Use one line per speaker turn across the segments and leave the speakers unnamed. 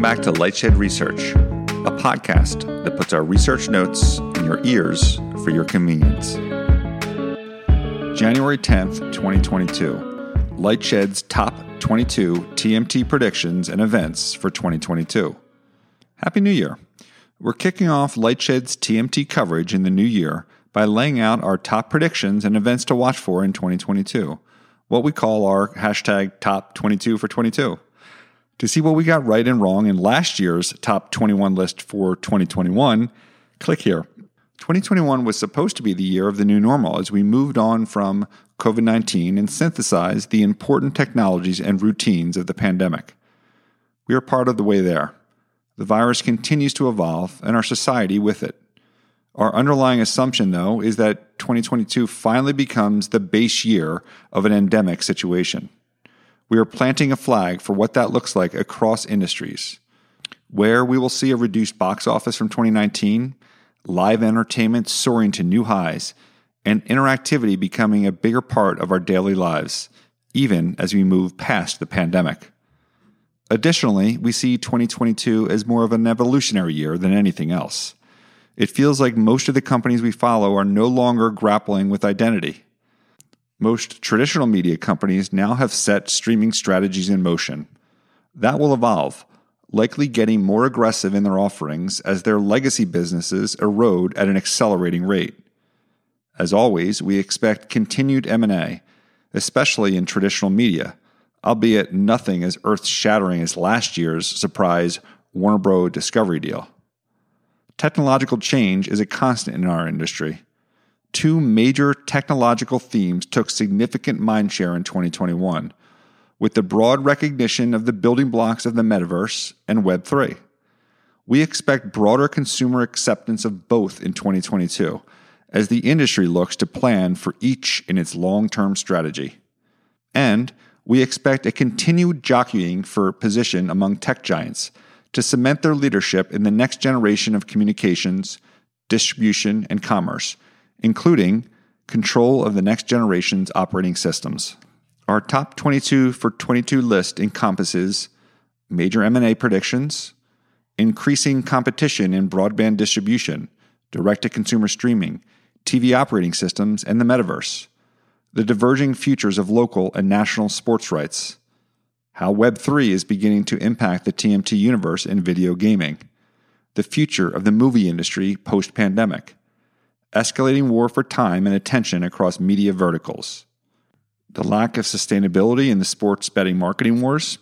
Welcome back to Lightshed Research, a podcast that puts our research notes in your ears for your convenience. January 10th, 2022, Lightshed's top 22 TMT predictions and events for 2022. Happy New Year! We're kicking off Lightshed's TMT coverage in the new year by laying out our top predictions and events to watch for in 2022, what we call our hashtag top 22 for 22. To see what we got right and wrong in last year's top 21 list for 2021, click here. 2021 was supposed to be the year of the new normal as we moved on from COVID 19 and synthesized the important technologies and routines of the pandemic. We are part of the way there. The virus continues to evolve and our society with it. Our underlying assumption, though, is that 2022 finally becomes the base year of an endemic situation. We are planting a flag for what that looks like across industries, where we will see a reduced box office from 2019, live entertainment soaring to new highs, and interactivity becoming a bigger part of our daily lives, even as we move past the pandemic. Additionally, we see 2022 as more of an evolutionary year than anything else. It feels like most of the companies we follow are no longer grappling with identity. Most traditional media companies now have set streaming strategies in motion. That will evolve, likely getting more aggressive in their offerings as their legacy businesses erode at an accelerating rate. As always, we expect continued M&A, especially in traditional media, albeit nothing as earth-shattering as last year's surprise Warner Bros. Discovery deal. Technological change is a constant in our industry two major technological themes took significant mindshare in 2021, with the broad recognition of the building blocks of the metaverse and Web3. We expect broader consumer acceptance of both in 2022 as the industry looks to plan for each in its long term strategy. And we expect a continued jockeying for position among tech giants to cement their leadership in the next generation of communications, distribution, and commerce including control of the next generation's operating systems. Our top 22 for 22 list encompasses major M&A predictions, increasing competition in broadband distribution, direct to consumer streaming, TV operating systems, and the metaverse, the diverging futures of local and national sports rights, how Web3 is beginning to impact the TMT universe in video gaming, the future of the movie industry post pandemic, escalating war for time and attention across media verticals, the lack of sustainability in the sports betting marketing wars,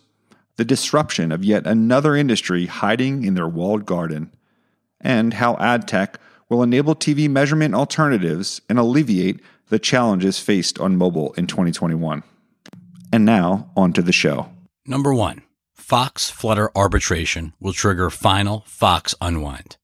the disruption of yet another industry hiding in their walled garden, and how ad tech will enable TV measurement alternatives and alleviate the challenges faced on mobile in 2021. And now, on to the show.
Number one Fox Flutter arbitration will trigger final Fox unwind.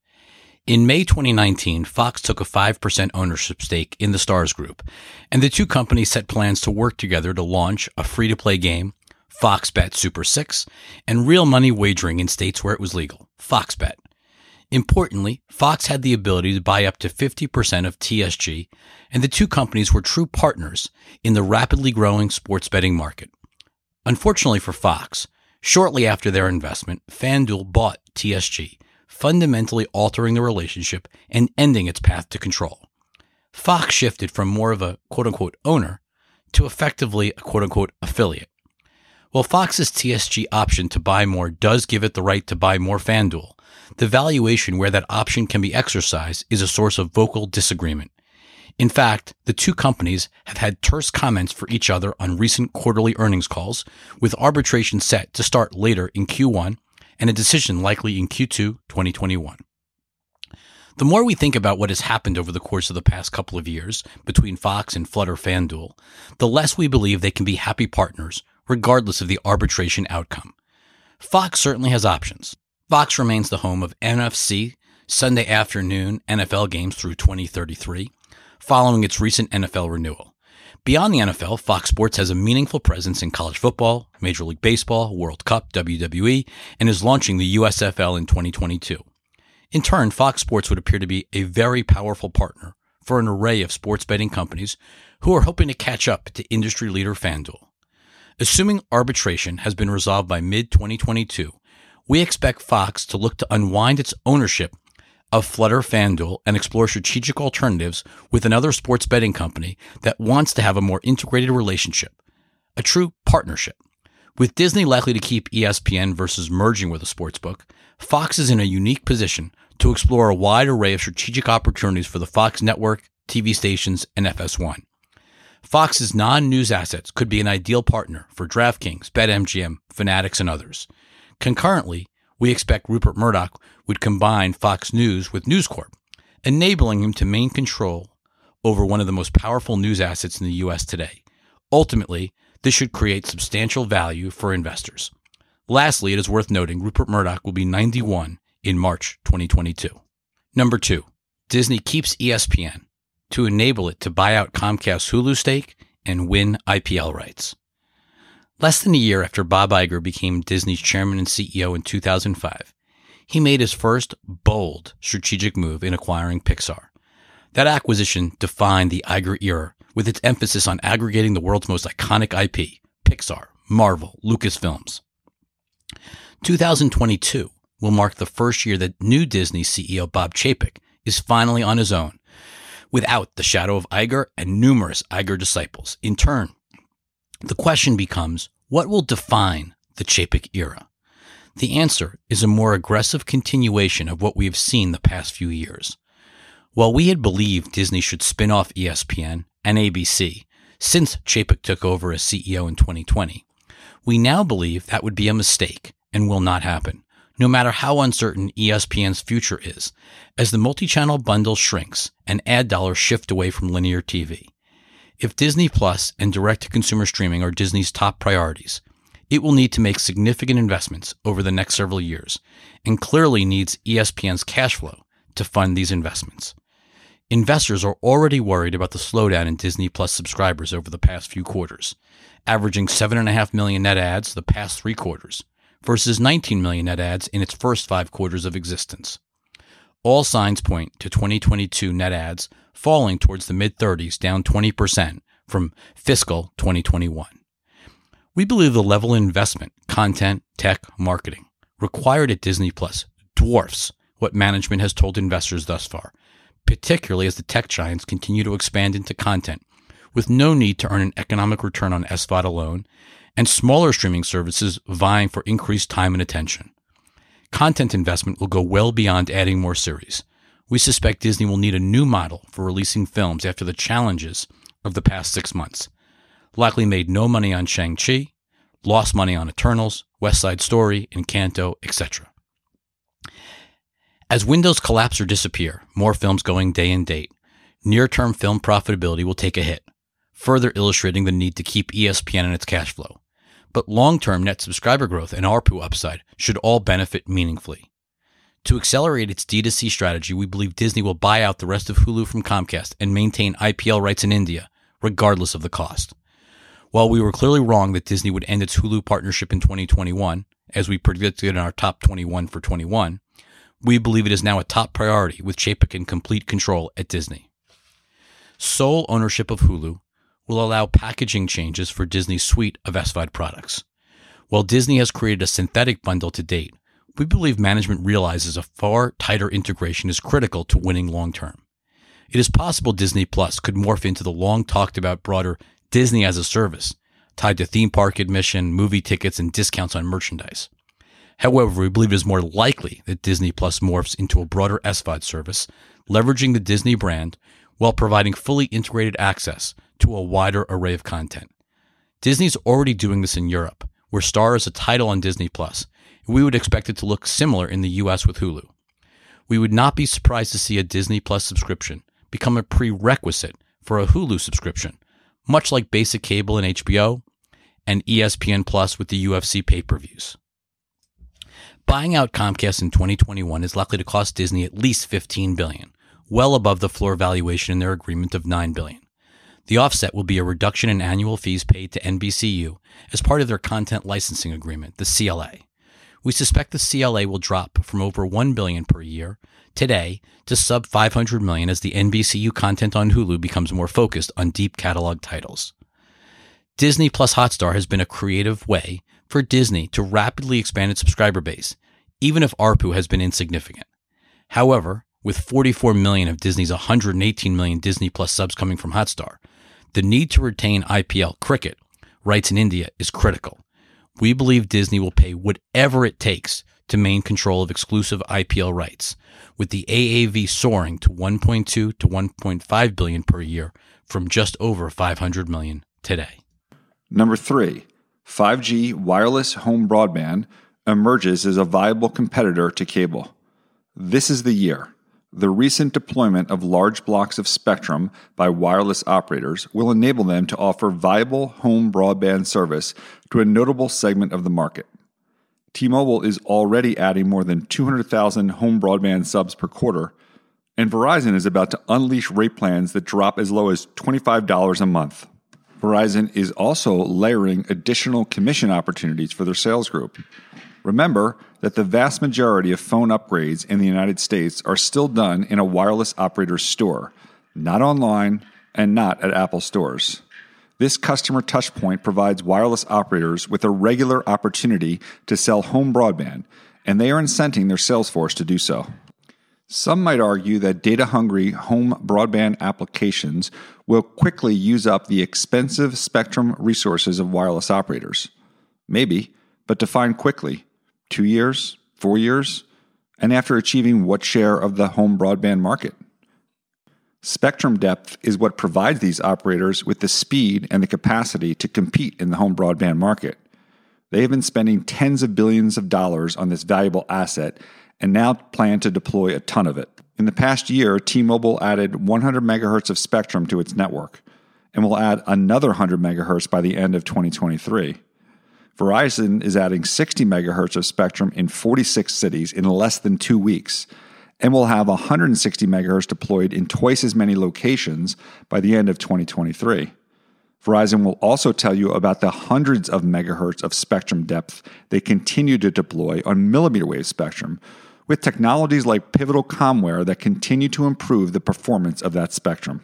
In May 2019, Fox took a 5% ownership stake in the Stars Group, and the two companies set plans to work together to launch a free to play game, Fox Bet Super 6, and real money wagering in states where it was legal, Fox Bet. Importantly, Fox had the ability to buy up to 50% of TSG, and the two companies were true partners in the rapidly growing sports betting market. Unfortunately for Fox, shortly after their investment, FanDuel bought TSG fundamentally altering the relationship and ending its path to control. Fox shifted from more of a quote unquote owner to effectively a quote unquote affiliate. While Fox's TSG option to buy more does give it the right to buy more FanDuel, the valuation where that option can be exercised is a source of vocal disagreement. In fact, the two companies have had terse comments for each other on recent quarterly earnings calls, with arbitration set to start later in Q1 and a decision likely in Q2 2021. The more we think about what has happened over the course of the past couple of years between Fox and Flutter FanDuel, the less we believe they can be happy partners, regardless of the arbitration outcome. Fox certainly has options. Fox remains the home of NFC Sunday afternoon NFL games through 2033, following its recent NFL renewal. Beyond the NFL, Fox Sports has a meaningful presence in college football, Major League Baseball, World Cup, WWE, and is launching the USFL in 2022. In turn, Fox Sports would appear to be a very powerful partner for an array of sports betting companies who are hoping to catch up to industry leader FanDuel. Assuming arbitration has been resolved by mid 2022, we expect Fox to look to unwind its ownership of Flutter FanDuel and explore strategic alternatives with another sports betting company that wants to have a more integrated relationship, a true partnership. With Disney likely to keep ESPN versus merging with a sportsbook, Fox is in a unique position to explore a wide array of strategic opportunities for the Fox network, TV stations, and FS1. Fox's non news assets could be an ideal partner for DraftKings, BetMGM, Fanatics, and others. Concurrently, we expect Rupert Murdoch would combine Fox News with News Corp, enabling him to maintain control over one of the most powerful news assets in the U.S. today. Ultimately, this should create substantial value for investors. Lastly, it is worth noting Rupert Murdoch will be 91 in March 2022. Number two, Disney keeps ESPN to enable it to buy out Comcast's Hulu stake and win IPL rights. Less than a year after Bob Iger became Disney's chairman and CEO in 2005, he made his first bold strategic move in acquiring Pixar. That acquisition defined the Iger era with its emphasis on aggregating the world's most iconic IP, Pixar, Marvel, Lucasfilms. 2022 will mark the first year that new Disney CEO Bob Chapek is finally on his own, without the shadow of Iger and numerous Iger disciples. In turn, the question becomes what will define the Chapek era? The answer is a more aggressive continuation of what we have seen the past few years. While we had believed Disney should spin off ESPN and ABC since Chapek took over as CEO in 2020, we now believe that would be a mistake and will not happen, no matter how uncertain ESPN's future is, as the multi-channel bundle shrinks and ad dollars shift away from linear TV. If Disney Plus and direct-to-consumer streaming are Disney's top priorities, it will need to make significant investments over the next several years and clearly needs ESPN's cash flow to fund these investments. Investors are already worried about the slowdown in Disney Plus subscribers over the past few quarters, averaging 7.5 million net adds the past three quarters versus 19 million net adds in its first five quarters of existence. All signs point to 2022 net adds falling towards the mid 30s, down 20% from fiscal 2021. We believe the level of investment, content, tech, marketing required at Disney Plus dwarfs what management has told investors thus far, particularly as the tech giants continue to expand into content with no need to earn an economic return on SVOD alone and smaller streaming services vying for increased time and attention. Content investment will go well beyond adding more series. We suspect Disney will need a new model for releasing films after the challenges of the past six months likely made no money on Shang-Chi, lost money on Eternals, West Side Story, Encanto, etc. As windows collapse or disappear, more films going day and date, near term film profitability will take a hit, further illustrating the need to keep ESPN in its cash flow. But long term net subscriber growth and ARPU upside should all benefit meaningfully. To accelerate its D2C strategy, we believe Disney will buy out the rest of Hulu from Comcast and maintain IPL rights in India, regardless of the cost. While we were clearly wrong that Disney would end its Hulu partnership in 2021, as we predicted in our top 21 for 21, we believe it is now a top priority with Chapek in complete control at Disney. Sole ownership of Hulu will allow packaging changes for Disney's suite of SVOD products. While Disney has created a synthetic bundle to date, we believe management realizes a far tighter integration is critical to winning long term. It is possible Disney Plus could morph into the long talked about broader Disney as a service, tied to theme park admission, movie tickets, and discounts on merchandise. However, we believe it is more likely that Disney Plus morphs into a broader SVOD service, leveraging the Disney brand while providing fully integrated access to a wider array of content. Disney's already doing this in Europe, where Star is a title on Disney Plus, we would expect it to look similar in the US with Hulu. We would not be surprised to see a Disney Plus subscription become a prerequisite for a Hulu subscription, much like basic cable and HBO and ESPN Plus with the UFC pay-per-views. Buying out Comcast in 2021 is likely to cost Disney at least 15 billion, well above the floor valuation in their agreement of 9 billion. The offset will be a reduction in annual fees paid to NBCU as part of their content licensing agreement, the CLA. We suspect the CLA will drop from over 1 billion per year today to sub 500 million as the NBCU content on Hulu becomes more focused on deep catalog titles. Disney Plus Hotstar has been a creative way for Disney to rapidly expand its subscriber base, even if ARPU has been insignificant. However, with 44 million of Disney's 118 million Disney Plus subs coming from Hotstar, the need to retain IPL cricket rights in India is critical. We believe Disney will pay whatever it takes to maintain control of exclusive IPL rights, with the AAV soaring to 1.2 to 1.5 billion per year from just over 500 million today.
Number three, 5G wireless home broadband emerges as a viable competitor to cable. This is the year. The recent deployment of large blocks of spectrum by wireless operators will enable them to offer viable home broadband service to a notable segment of the market. T Mobile is already adding more than 200,000 home broadband subs per quarter, and Verizon is about to unleash rate plans that drop as low as $25 a month. Verizon is also layering additional commission opportunities for their sales group. Remember that the vast majority of phone upgrades in the United States are still done in a wireless operator's store, not online and not at Apple stores. This customer touchpoint provides wireless operators with a regular opportunity to sell home broadband, and they are incenting their sales force to do so. Some might argue that data hungry home broadband applications will quickly use up the expensive spectrum resources of wireless operators. Maybe, but define quickly two years, four years, and after achieving what share of the home broadband market? Spectrum depth is what provides these operators with the speed and the capacity to compete in the home broadband market. They have been spending tens of billions of dollars on this valuable asset and now plan to deploy a ton of it. In the past year, T Mobile added 100 megahertz of spectrum to its network and will add another 100 megahertz by the end of 2023. Verizon is adding 60 megahertz of spectrum in 46 cities in less than two weeks and will have 160 megahertz deployed in twice as many locations by the end of 2023. Verizon will also tell you about the hundreds of megahertz of spectrum depth they continue to deploy on millimeter wave spectrum, with technologies like Pivotal Commware that continue to improve the performance of that spectrum.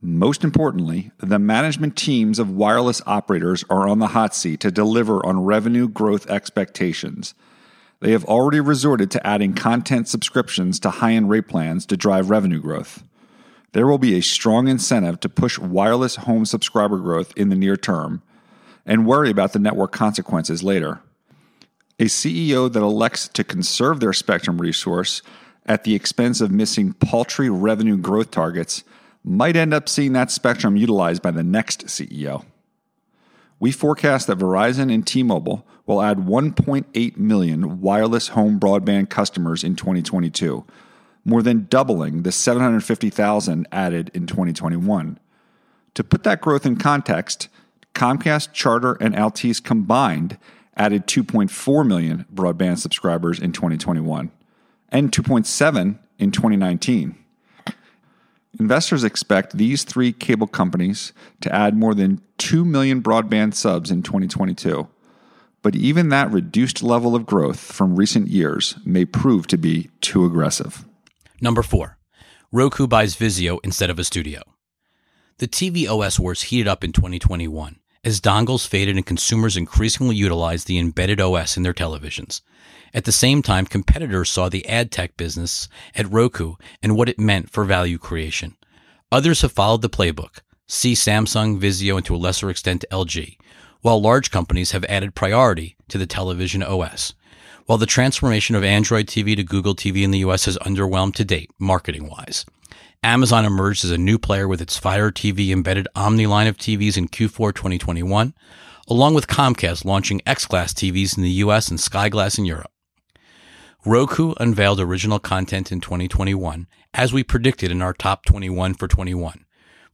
Most importantly, the management teams of wireless operators are on the hot seat to deliver on revenue growth expectations. They have already resorted to adding content subscriptions to high end rate plans to drive revenue growth. There will be a strong incentive to push wireless home subscriber growth in the near term and worry about the network consequences later. A CEO that elects to conserve their spectrum resource at the expense of missing paltry revenue growth targets might end up seeing that spectrum utilized by the next CEO. We forecast that Verizon and T Mobile will add 1.8 million wireless home broadband customers in 2022, more than doubling the 750,000 added in 2021. To put that growth in context, Comcast, Charter, and Altice combined added 2.4 million broadband subscribers in 2021 and 2.7 in 2019. Investors expect these three cable companies to add more than 2 million broadband subs in 2022. But even that reduced level of growth from recent years may prove to be too aggressive.
Number four, Roku buys Vizio instead of a studio. The TV OS wars heated up in 2021 as dongles faded and consumers increasingly utilized the embedded OS in their televisions. At the same time, competitors saw the ad tech business at Roku and what it meant for value creation. Others have followed the playbook. See Samsung, Vizio, and to a lesser extent LG, while large companies have added priority to the television OS. While the transformation of Android TV to Google TV in the US has underwhelmed to date, marketing wise. Amazon emerged as a new player with its Fire TV embedded Omni line of TVs in Q4 2021, along with Comcast launching X Class TVs in the US and Sky Glass in Europe. Roku unveiled original content in 2021, as we predicted in our top 21 for 21.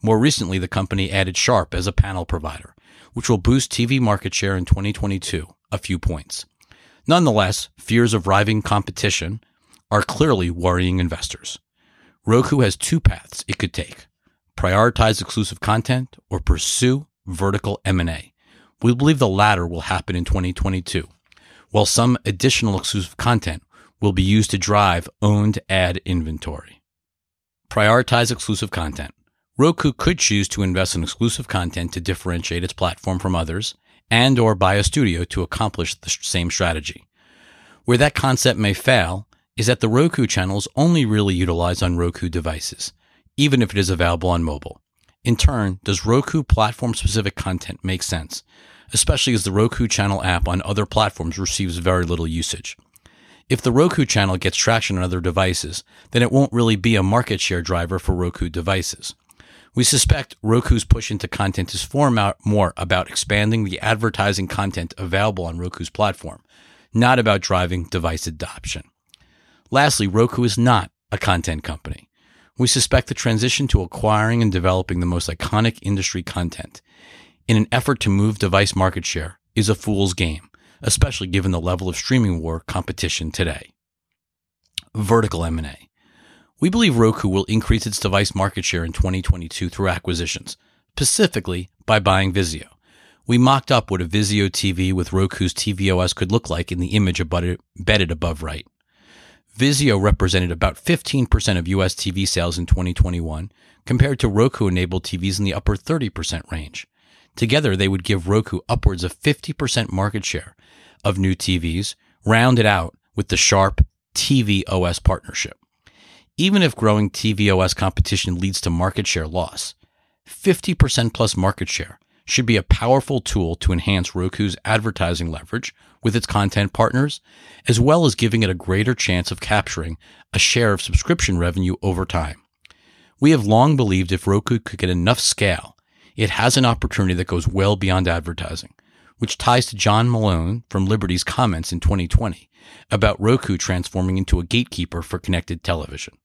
More recently, the company added Sharp as a panel provider, which will boost TV market share in 2022 a few points. Nonetheless, fears of rising competition are clearly worrying investors. Roku has two paths it could take: prioritize exclusive content or pursue vertical M&A. We believe the latter will happen in 2022, while some additional exclusive content will be used to drive owned ad inventory. Prioritize exclusive content. Roku could choose to invest in exclusive content to differentiate its platform from others and or buy a studio to accomplish the same strategy. Where that concept may fail is that the Roku channel is only really utilized on Roku devices, even if it is available on mobile. In turn, does Roku platform specific content make sense, especially as the Roku channel app on other platforms receives very little usage? If the Roku channel gets traction on other devices, then it won't really be a market share driver for Roku devices. We suspect Roku's push into content is far more about expanding the advertising content available on Roku's platform, not about driving device adoption. Lastly, Roku is not a content company. We suspect the transition to acquiring and developing the most iconic industry content in an effort to move device market share is a fool's game especially given the level of streaming war competition today. Vertical M&A. We believe Roku will increase its device market share in 2022 through acquisitions, specifically by buying Vizio. We mocked up what a Vizio TV with Roku's tvOS could look like in the image embedded above right. Vizio represented about 15% of US TV sales in 2021 compared to Roku enabled TVs in the upper 30% range. Together, they would give Roku upwards of 50% market share of new TVs, rounded out with the Sharp TV OS partnership. Even if growing TV OS competition leads to market share loss, 50% plus market share should be a powerful tool to enhance Roku's advertising leverage with its content partners, as well as giving it a greater chance of capturing a share of subscription revenue over time. We have long believed if Roku could get enough scale, it has an opportunity that goes well beyond advertising which ties to John Malone from Liberty's comments in 2020 about Roku transforming into a gatekeeper for connected television.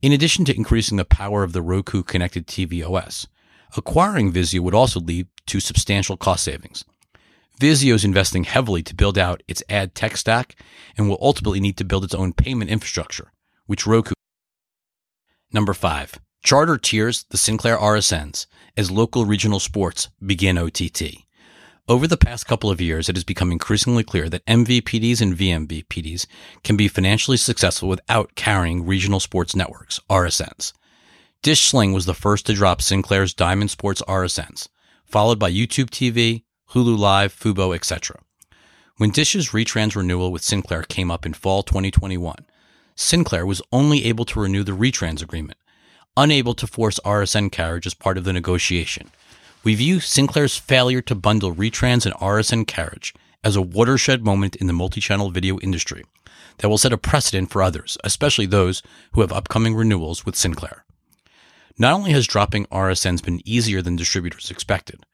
In addition to increasing the power of the Roku connected TV OS, acquiring Vizio would also lead to substantial cost savings. Vizio is investing heavily to build out its ad tech stack and will ultimately need to build its own payment infrastructure, which Roku. Number five, Charter tiers the Sinclair RSNs as local regional sports begin OTT. Over the past couple of years, it has become increasingly clear that MVPDs and VMVPDs can be financially successful without carrying regional sports networks, RSNs. Dish Sling was the first to drop Sinclair's Diamond Sports RSNs, followed by YouTube TV, Hulu Live, Fubo, etc. When Dish's retrans renewal with Sinclair came up in fall 2021, Sinclair was only able to renew the retrans agreement, unable to force RSN carriage as part of the negotiation we view Sinclair's failure to bundle retrans and RSN carriage as a watershed moment in the multi-channel video industry that will set a precedent for others, especially those who have upcoming renewals with Sinclair. Not only has dropping RSNs been easier than distributors expected,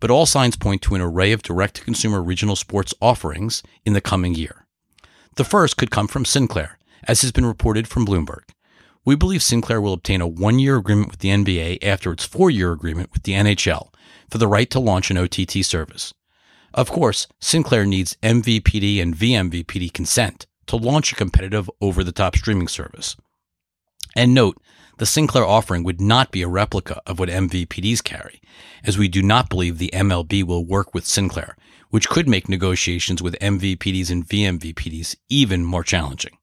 but all signs point to an array of direct-to-consumer regional sports offerings in the coming year. The first could come from Sinclair, as has been reported from Bloomberg, we believe Sinclair will obtain a one year agreement with the NBA after its four year agreement with the NHL for the right to launch an OTT service. Of course, Sinclair needs MVPD and VMVPD consent to launch a competitive over the top streaming service. And note, the Sinclair offering would not be a replica of what MVPDs carry, as we do not believe the MLB will work with Sinclair, which could make negotiations with MVPDs and VMVPDs even more challenging.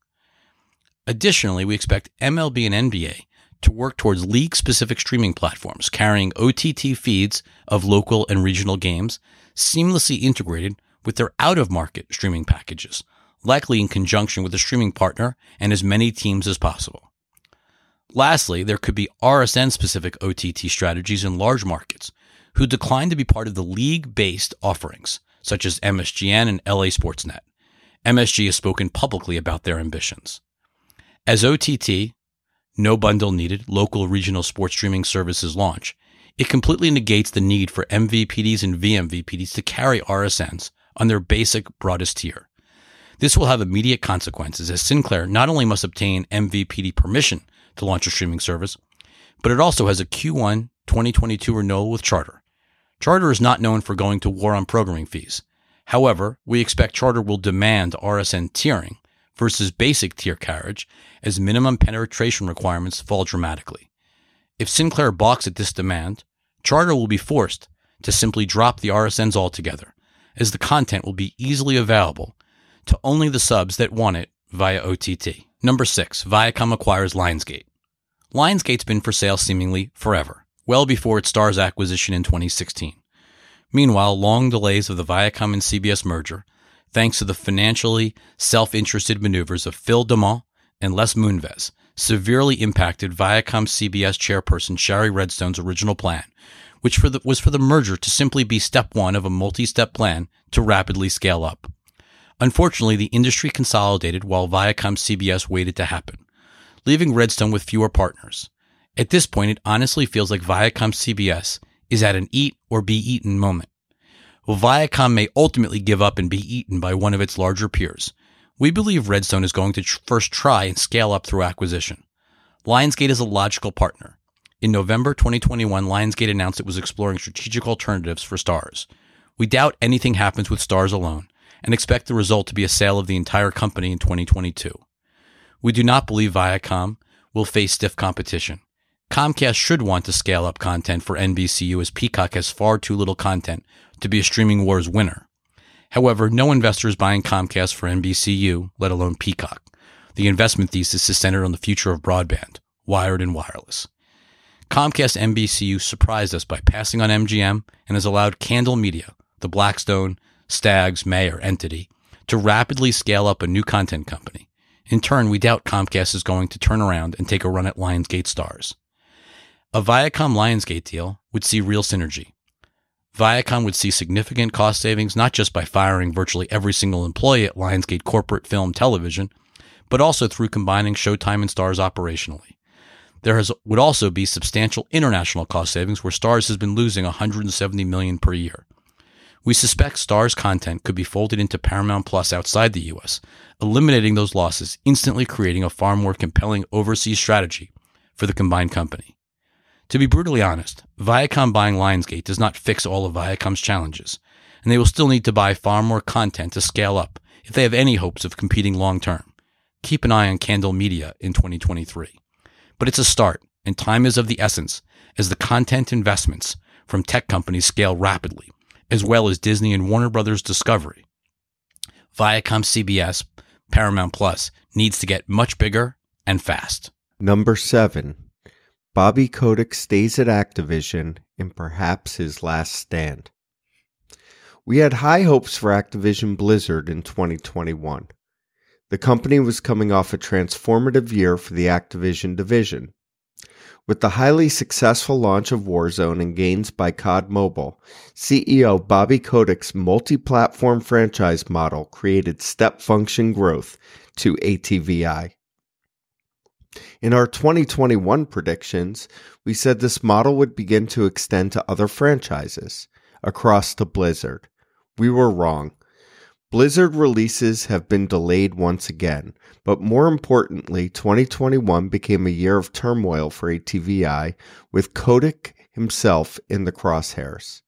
Additionally, we expect MLB and NBA to work towards league specific streaming platforms carrying OTT feeds of local and regional games seamlessly integrated with their out of market streaming packages, likely in conjunction with a streaming partner and as many teams as possible. Lastly, there could be RSN specific OTT strategies in large markets who decline to be part of the league based offerings, such as MSGN and LA Sportsnet. MSG has spoken publicly about their ambitions. As OTT, no bundle needed, local regional sports streaming services launch, it completely negates the need for MVPDs and VMVPDs to carry RSNs on their basic broadest tier. This will have immediate consequences as Sinclair not only must obtain MVPD permission to launch a streaming service, but it also has a Q1 2022 renewal with Charter. Charter is not known for going to war on programming fees. However, we expect Charter will demand RSN tiering versus basic tier carriage as minimum penetration requirements fall dramatically. If Sinclair balks at this demand, Charter will be forced to simply drop the RSNs altogether, as the content will be easily available to only the subs that want it via OTT. Number six, Viacom acquires Lionsgate. Lionsgate's been for sale seemingly forever, well before its Starz acquisition in 2016. Meanwhile, long delays of the Viacom and CBS merger thanks to the financially self interested maneuvers of Philippe Dauman and Les Moonves, severely impacted Viacom CBS chairperson Shari Redstone's original plan, which for the, was for the merger to simply be step one of a multi step plan to rapidly scale up. Unfortunately, the industry consolidated while Viacom CBS waited to happen, leaving Redstone with fewer partners. At this point, it honestly feels like Viacom CBS is at an eat or be eaten moment. While Viacom may ultimately give up and be eaten by one of its larger peers, we believe Redstone is going to tr- first try and scale up through acquisition. Lionsgate is a logical partner. In November 2021, Lionsgate announced it was exploring strategic alternatives for Starz. We doubt anything happens with Starz alone and expect the result to be a sale of the entire company in 2022. We do not believe Viacom will face stiff competition. Comcast should want to scale up content for NBCU as Peacock has far too little content to be a streaming wars winner. However, no investor is buying Comcast for NBCU, let alone Peacock. The investment thesis is centered on the future of broadband, wired and wireless. Comcast NBCU surprised us by passing on MGM and has allowed Candle Media, the Blackstone, Staggs, Mayer entity, to rapidly scale up a new content company. In turn, we doubt Comcast is going to turn around and take a run at Lionsgate Starz. A Viacom Lionsgate deal would see real synergy. Viacom would see significant cost savings not just by firing virtually every single employee at Lionsgate Corporate Film Television, but also through combining Showtime and Starz operationally. There has, would also be substantial international cost savings where Starz has been losing 170 million per year. We suspect Starz content could be folded into Paramount Plus outside the US, eliminating those losses, instantly creating a far more compelling overseas strategy for the combined company. To be brutally honest, Viacom buying Lionsgate does not fix all of Viacom's challenges, and they will still need to buy far more content to scale up if they have any hopes of competing long term. Keep an eye on Candle Media in 2023. But it's a start, and time is of the essence as the content investments from tech companies scale rapidly, as well as Disney and Warner Brothers Discovery. Viacom CBS, Paramount Plus, needs to get much bigger and fast.
Number seven, Bobby Kotick stays at Activision in perhaps his last stand. We had high hopes for Activision Blizzard in 2021. The company was coming off a transformative year for the Activision division. With the highly successful launch of Warzone and gains by COD Mobile, CEO Bobby Kotick's multi platform franchise model created step function growth to ATVI. In our 2021 predictions, we said this model would begin to extend to other franchises across to Blizzard. We were wrong. Blizzard releases have been delayed once again, but more importantly, 2021 became a year of turmoil for ATVI, with Kotick himself in the crosshairs.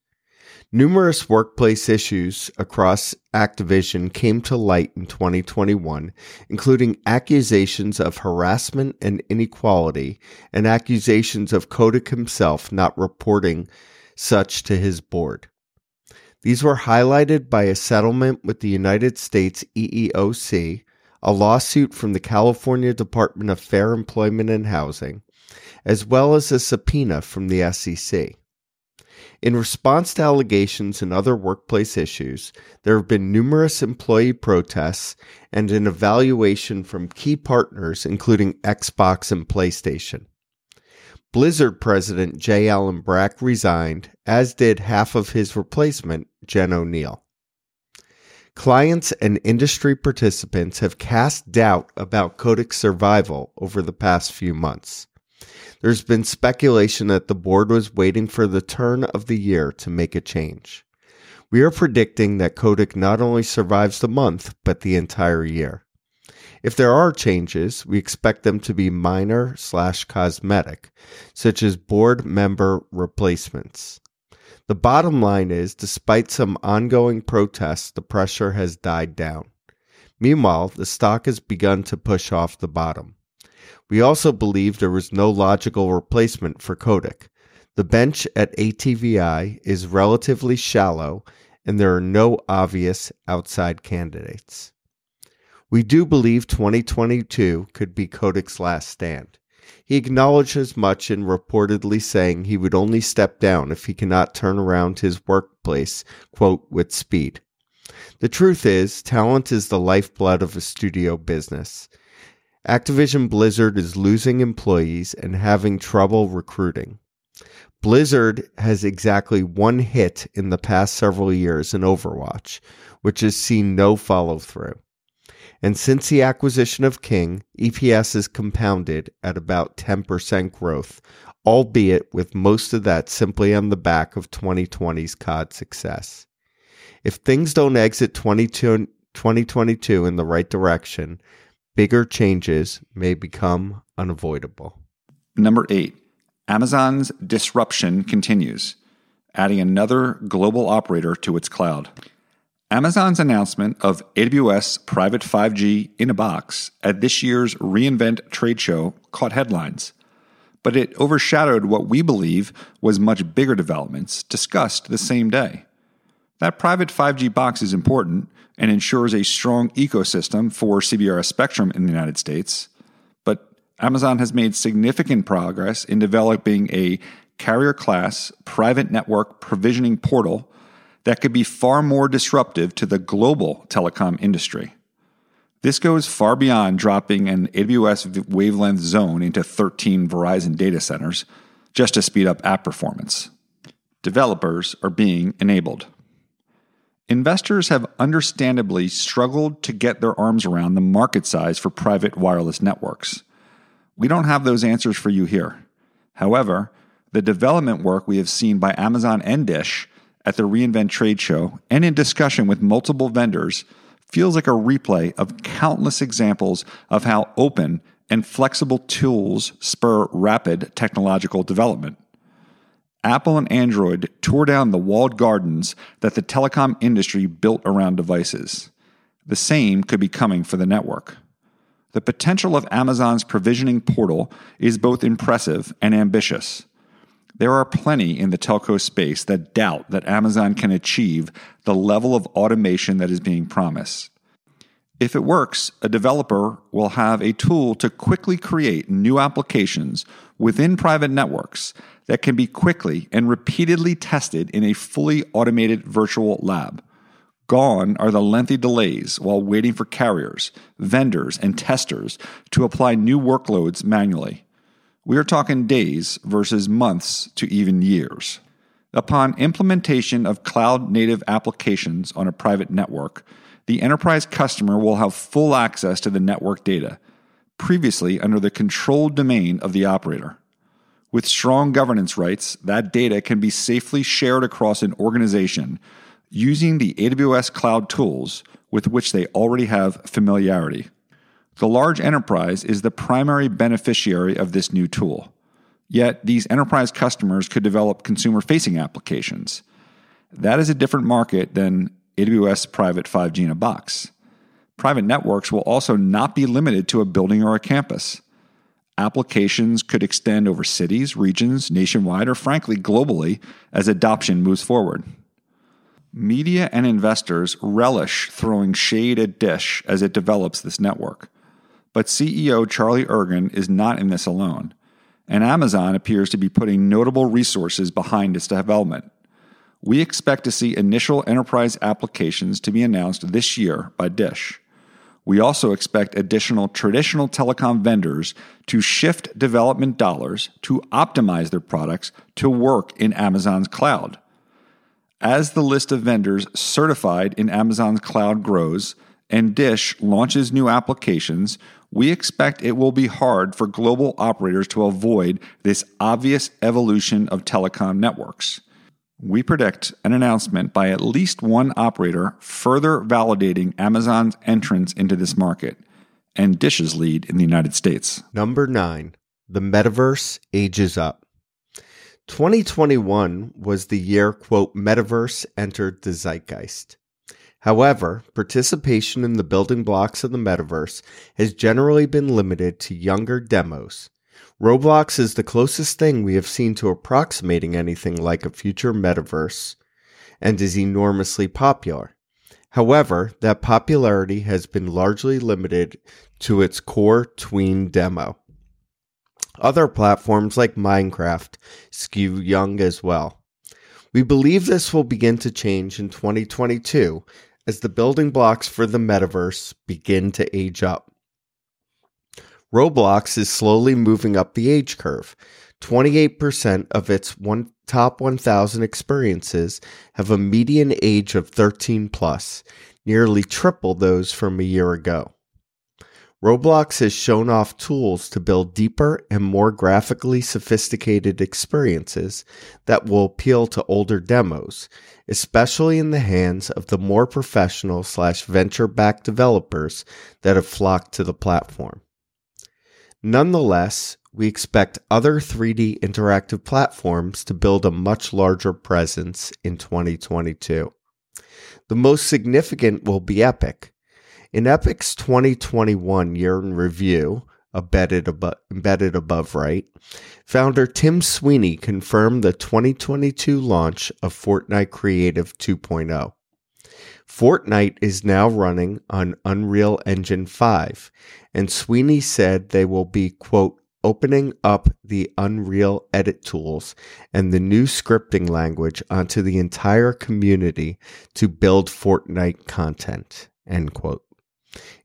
Numerous workplace issues across Activision came to light in 2021, including accusations of harassment and inequality, and accusations of Kotick himself not reporting such to his board. These were highlighted by a settlement with the United States EEOC, a lawsuit from the California Department of Fair Employment and Housing, as well as a subpoena from the SEC. In response to allegations and other workplace issues, there have been numerous employee protests and an evaluation from key partners, including Xbox and PlayStation. Blizzard president J. Allen Brack resigned, as did half of his replacement, Jen Oneal. Clients and industry participants have cast doubt about Kotick's survival over the past few months. There's been speculation that the board was waiting for the turn of the year to make a change. We are predicting that Kodak not only survives the month, but the entire year. If there are changes, we expect them to be minor slash cosmetic, such as board member replacements. The bottom line is, despite some ongoing protests, the pressure has died down. Meanwhile, the stock has begun to push off the bottom. We also believe there was no logical replacement for Kotick. The bench at ATVI is relatively shallow, and there are no obvious outside candidates. We do believe 2022 could be Kotick's last stand. He acknowledged as much in reportedly saying he would only step down if he cannot turn around his workplace, quote, with speed. The truth is, talent is the lifeblood of a studio business. Activision Blizzard is losing employees and having trouble recruiting. Blizzard has exactly one hit in the past several years in Overwatch, which has seen no follow through. And since the acquisition of King, EPS has compounded at about 10% growth, albeit with most of that simply on the back of 2020's COD success. If things don't exit 2022 in the right direction, bigger changes may become unavoidable.
Number eight, Amazon's disruption continues, adding another global operator to its cloud. Amazon's announcement of AWS Private 5G in a box at this year's reInvent trade show caught headlines, but it overshadowed what we believe was much bigger developments discussed the same day. That private 5G box is important and ensures a strong ecosystem for CBRS spectrum in the United States. But Amazon has made significant progress in developing a carrier class private network provisioning portal that could be far more disruptive to the global telecom industry. This goes far beyond dropping an AWS wavelength zone into 13 Verizon data centers just to speed up app performance. Developers are being enabled. Investors have understandably struggled to get their arms around the market size for private wireless networks. We don't have those answers for you here. However, the development work we have seen by Amazon and Dish at the reInvent trade show and in discussion with multiple vendors feels like a replay of countless examples of how open and flexible tools spur rapid technological development. Apple and Android tore down the walled gardens that the telecom industry built around devices. The same could be coming for the network. The potential of Amazon's provisioning portal is both impressive and ambitious. There are plenty in the telco space that doubt that Amazon can achieve the level of automation that is being promised. If it works, a developer will have a tool to quickly create new applications within private networks that can be quickly and repeatedly tested in a fully automated virtual lab. Gone are the lengthy delays while waiting for carriers, vendors, and testers to apply new workloads manually. We are talking days versus months to even years. Upon implementation of cloud native applications on a private network, the enterprise customer will have full access to the network data, previously under the controlled domain of the operator. With strong governance rights, that data can be safely shared across an organization using the AWS cloud tools with which they already have familiarity. The large enterprise is the primary beneficiary of this new tool. Yet, these enterprise customers could develop consumer facing applications. That is a different market than AWS Private 5G in a box. Private networks will also not be limited to a building or a campus. Applications could extend over cities, regions, nationwide, or frankly, globally as adoption moves forward. Media and investors relish throwing shade at Dish as it develops this network. But CEO Charlie Ergen is not in this alone, and Amazon appears to be putting notable resources behind its development. We expect to see initial enterprise applications to be announced this year by Dish. We also expect additional traditional telecom vendors to shift development dollars to optimize their products to work in Amazon's cloud. As the list of vendors certified in Amazon's cloud grows and Dish launches new applications, we expect it will be hard for global operators to avoid this obvious evolution of telecom networks we predict an announcement by at least one operator further validating Amazon's entrance into this market and Dish's lead in the United States.
Number nine, the metaverse ages up. 2021 was the year, quote, metaverse entered the zeitgeist. However, participation in the building blocks of the metaverse has generally been limited to younger demos Roblox is the closest thing we have seen to approximating anything like a future metaverse and is enormously popular. However, that popularity has been largely limited to its core tween demo. Other platforms like Minecraft skew young as well. We believe this will begin to change in 2022 as the building blocks for the metaverse begin to age up. Roblox is slowly moving up the age curve. 28% of its one, top 1,000 experiences have a median age of 13 plus, nearly triple those from a year ago. Roblox has shown off tools to build deeper and more graphically sophisticated experiences that will appeal to older demos, especially in the hands of the more professional slash venture backed developers that have flocked to the platform. Nonetheless, we expect other 3D interactive platforms to build a much larger presence in 2022. The most significant will be Epic. In Epic's 2021 year in review, embedded above, embedded above right, founder Tim Sweeney confirmed the 2022 launch of Fortnite Creative 2.0. Fortnite is now running on Unreal Engine 5, and Sweeney said they will be, quote, opening up the Unreal edit tools and the new scripting language onto the entire community to build Fortnite content, end quote.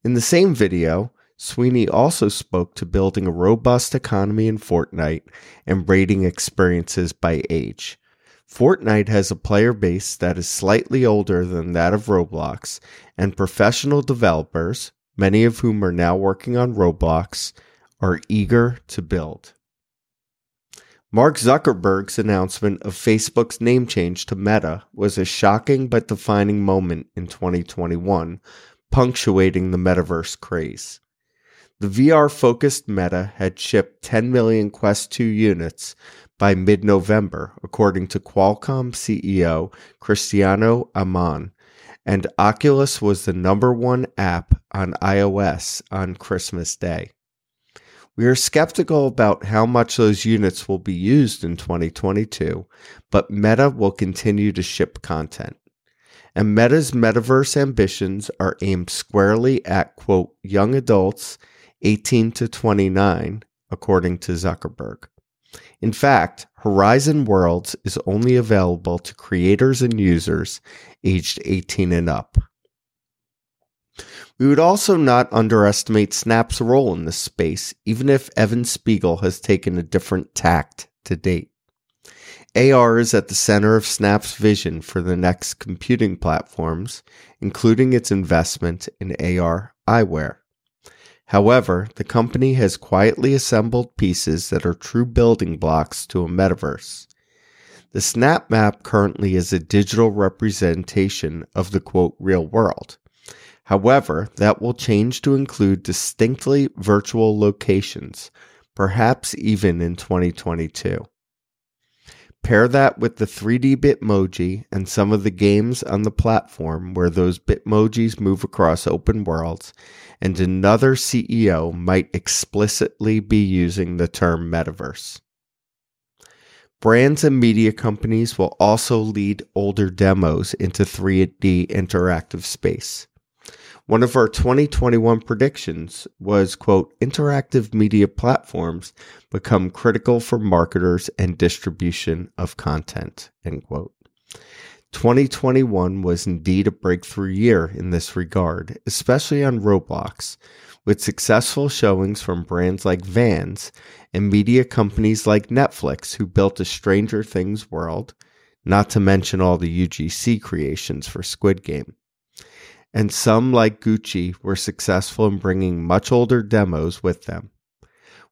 In the same video, Sweeney also spoke to building a robust economy in Fortnite and rating experiences by age. Fortnite has a player base that is slightly older than that of Roblox, and professional developers, many of whom are now working on Roblox, are eager to build. Mark Zuckerberg's announcement of Facebook's name change to Meta was a shocking but defining moment in 2021, punctuating the metaverse craze. The VR focused Meta had shipped 10 million Quest 2 units by mid November, according to Qualcomm CEO Cristiano Amon, and Oculus was the number one app on iOS on Christmas Day. We are skeptical about how much those units will be used in 2022, but Meta will continue to ship content. And Meta's metaverse ambitions are aimed squarely at, quote, young adults 18 to 29, according to Zuckerberg. In fact, Horizon Worlds is only available to creators and users aged 18 and up. We would also not underestimate Snap's role in this space, even if Evan Spiegel has taken a different tact to date. AR is at the center of Snap's vision for the next computing platforms, including its investment in AR eyewear. However, the company has quietly assembled pieces that are true building blocks to a metaverse. The Snap Map currently is a digital representation of the quote real world. However, that will change to include distinctly virtual locations, perhaps even in 2022. Pair that with the 3D Bitmoji and some of the games on the platform where those Bitmojis move across open worlds, and another CEO might explicitly be using the term metaverse. Brands and media companies will also lead older demos into 3D interactive space. One of our 2021 predictions was, quote, interactive media platforms become critical for marketers and distribution of content, end quote. 2021 was indeed a breakthrough year in this regard, especially on Roblox, with successful showings from brands like Vans and media companies like Netflix, who built a Stranger Things world, not to mention all the UGC creations for Squid Game and some, like Gucci, were successful in bringing much older demos with them.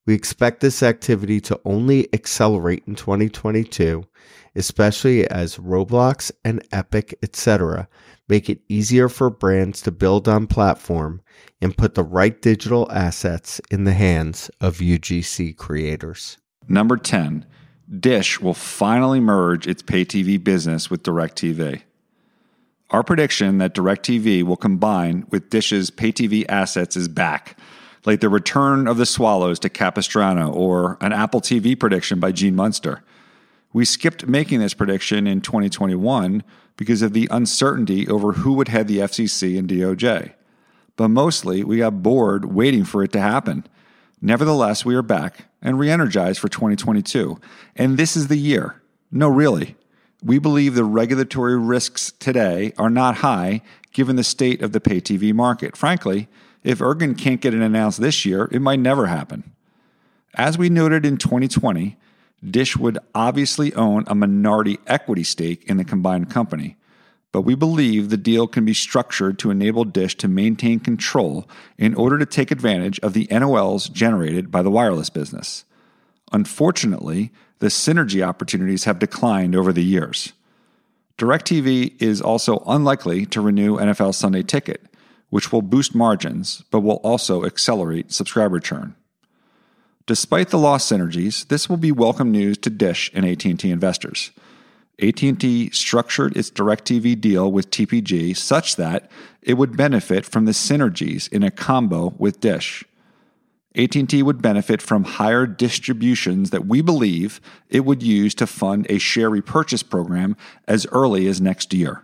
We expect this activity to only accelerate in 2022, especially as Roblox and Epic, etc., make it easier for brands to build on platform and put the right digital assets in the hands of UGC creators.
Number 10, Dish will finally merge its pay TV business with DirecTV. Our prediction that DirecTV will combine with Dish's pay TV assets is back, like the return of the Swallows to Capistrano or an Apple TV prediction by Gene Munster. We skipped making this prediction in 2021 because of the uncertainty over who would head the FCC and DOJ. But mostly, we got bored waiting for it to happen. Nevertheless, we are back and re energized for 2022. And this is the year. No, really. we believe the regulatory risks today are not high given the state of the pay TV market. Frankly, if Ergen can't get it announced this year, it might never happen. As we noted in 2020, Dish would obviously own a minority equity stake in the combined company, but we believe the deal can be structured to enable Dish to maintain control in order to take advantage of the NOLs generated by the wireless business. Unfortunately, the synergy opportunities have declined over the years. DirecTV is also unlikely to renew NFL Sunday Ticket, which will boost margins but will also accelerate subscriber churn. Despite the lost synergies, this will be welcome news to Dish and AT&T investors. AT&T structured its DirecTV deal with TPG such that it would benefit from the synergies in a combo with Dish. AT&T would benefit from higher distributions that we believe it would use to fund a share repurchase program as early as next year.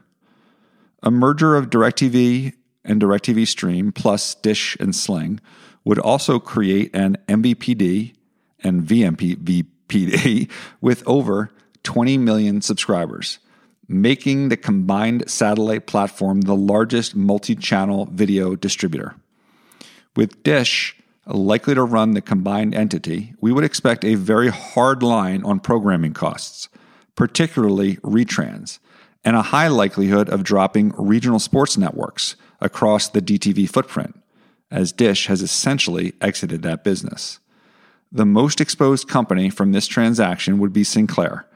A merger of DirecTV and DirecTV Stream plus Dish and Sling would also create an MVPD and VMVPD with over 20 million subscribers, making the combined satellite platform the largest multi channel video distributor. With Dish likely to run the combined entity, we would expect a very hard line on programming costs, particularly retrans, and a high likelihood of dropping regional sports networks across the DTV footprint as Dish has essentially exited that business. The most exposed company from this transaction would be Sinclair,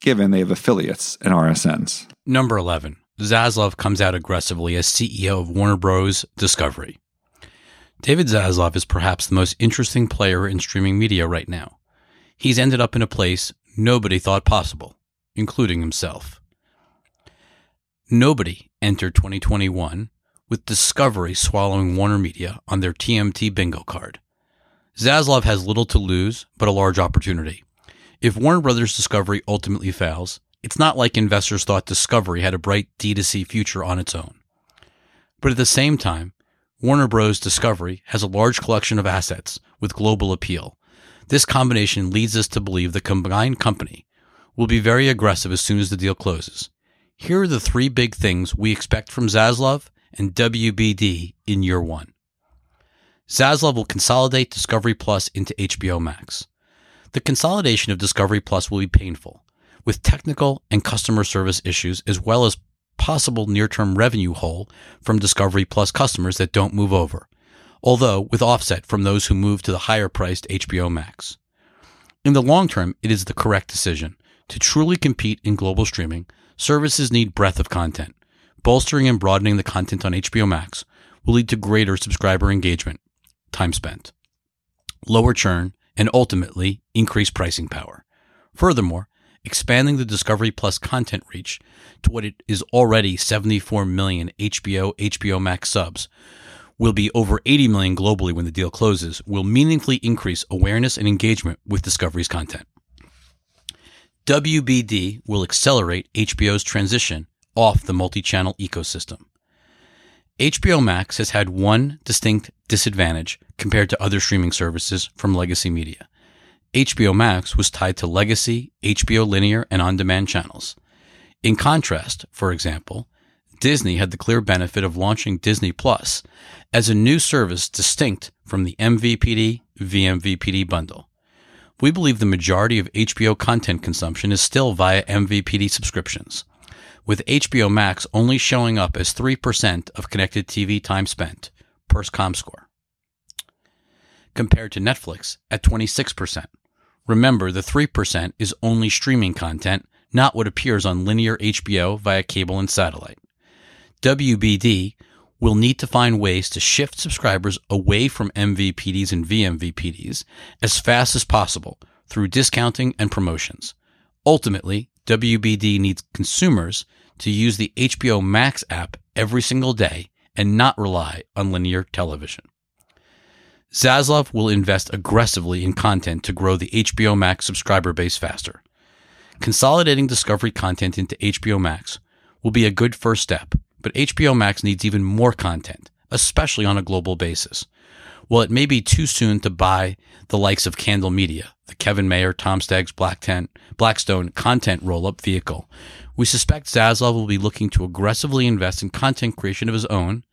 given they have affiliates and RSNs.
Number 11. Zaslav comes out aggressively as CEO of Warner Bros. Discovery. David Zaslav is perhaps the most interesting player in streaming media right now. He's ended up in a place nobody thought possible, including himself. Nobody entered 2021 with Discovery swallowing Warner Media on their TMT bingo card. Zaslav has little to lose, but a large opportunity. If Warner Brothers Discovery ultimately fails, it's not like investors thought Discovery had a bright D2C future on its own. But at the same time, Warner Bros. Discovery has a large collection of assets with global appeal. This combination leads us to believe the combined company will be very aggressive as soon as the deal closes. Here are the three big things we expect from Zaslav and WBD in year one. Zaslav will consolidate Discovery Plus into HBO Max. The consolidation of Discovery Plus will be painful, with technical and customer service issues as well as possible near-term revenue hole from Discovery Plus customers that don't move over, although with offset from those who move to the higher priced HBO Max. In the long term, it is the correct decision. To truly compete in global streaming, services need breadth of content bolstering and broadening the content on HBO Max will lead to greater subscriber engagement, time spent, lower churn, and ultimately increased pricing power. Furthermore, expanding the Discovery Plus content reach to what it is already 74 million HBO HBO Max subs will be over 80 million globally when the deal closes will meaningfully increase awareness and engagement with Discovery's content. WBD will accelerate HBO's transition off the multi channel ecosystem. HBO Max has had one distinct disadvantage compared to other streaming services from legacy media. HBO Max was tied to legacy HBO linear and on demand channels. In contrast, for example, Disney had the clear benefit of launching Disney Plus as a new service distinct from the MVPD VMVPD bundle. We believe the majority of HBO content consumption is still via MVPD subscriptions with HBO Max only showing up as 3% of connected TV time spent per ComScore, compared to Netflix at 26%. Remember, the 3% is only streaming content, not what appears on linear HBO via cable and satellite. WBD will need to find ways to shift subscribers away from MVPDs and VMVPDs as fast as possible through discounting and promotions. Ultimately, WBD needs consumers to use the HBO Max app every single day and not rely on linear television. Zaslav will invest aggressively in content to grow the HBO Max subscriber base faster. Consolidating Discovery content into HBO Max will be a good first step, but HBO Max needs even more content, especially on a global basis. While it may be too soon to buy the likes of Candle Media, the Kevin Mayer, Tom Staggs, Black Tent, Blackstone content roll up vehicle, we suspect Zaslav will be looking to aggressively invest in content creation of his own,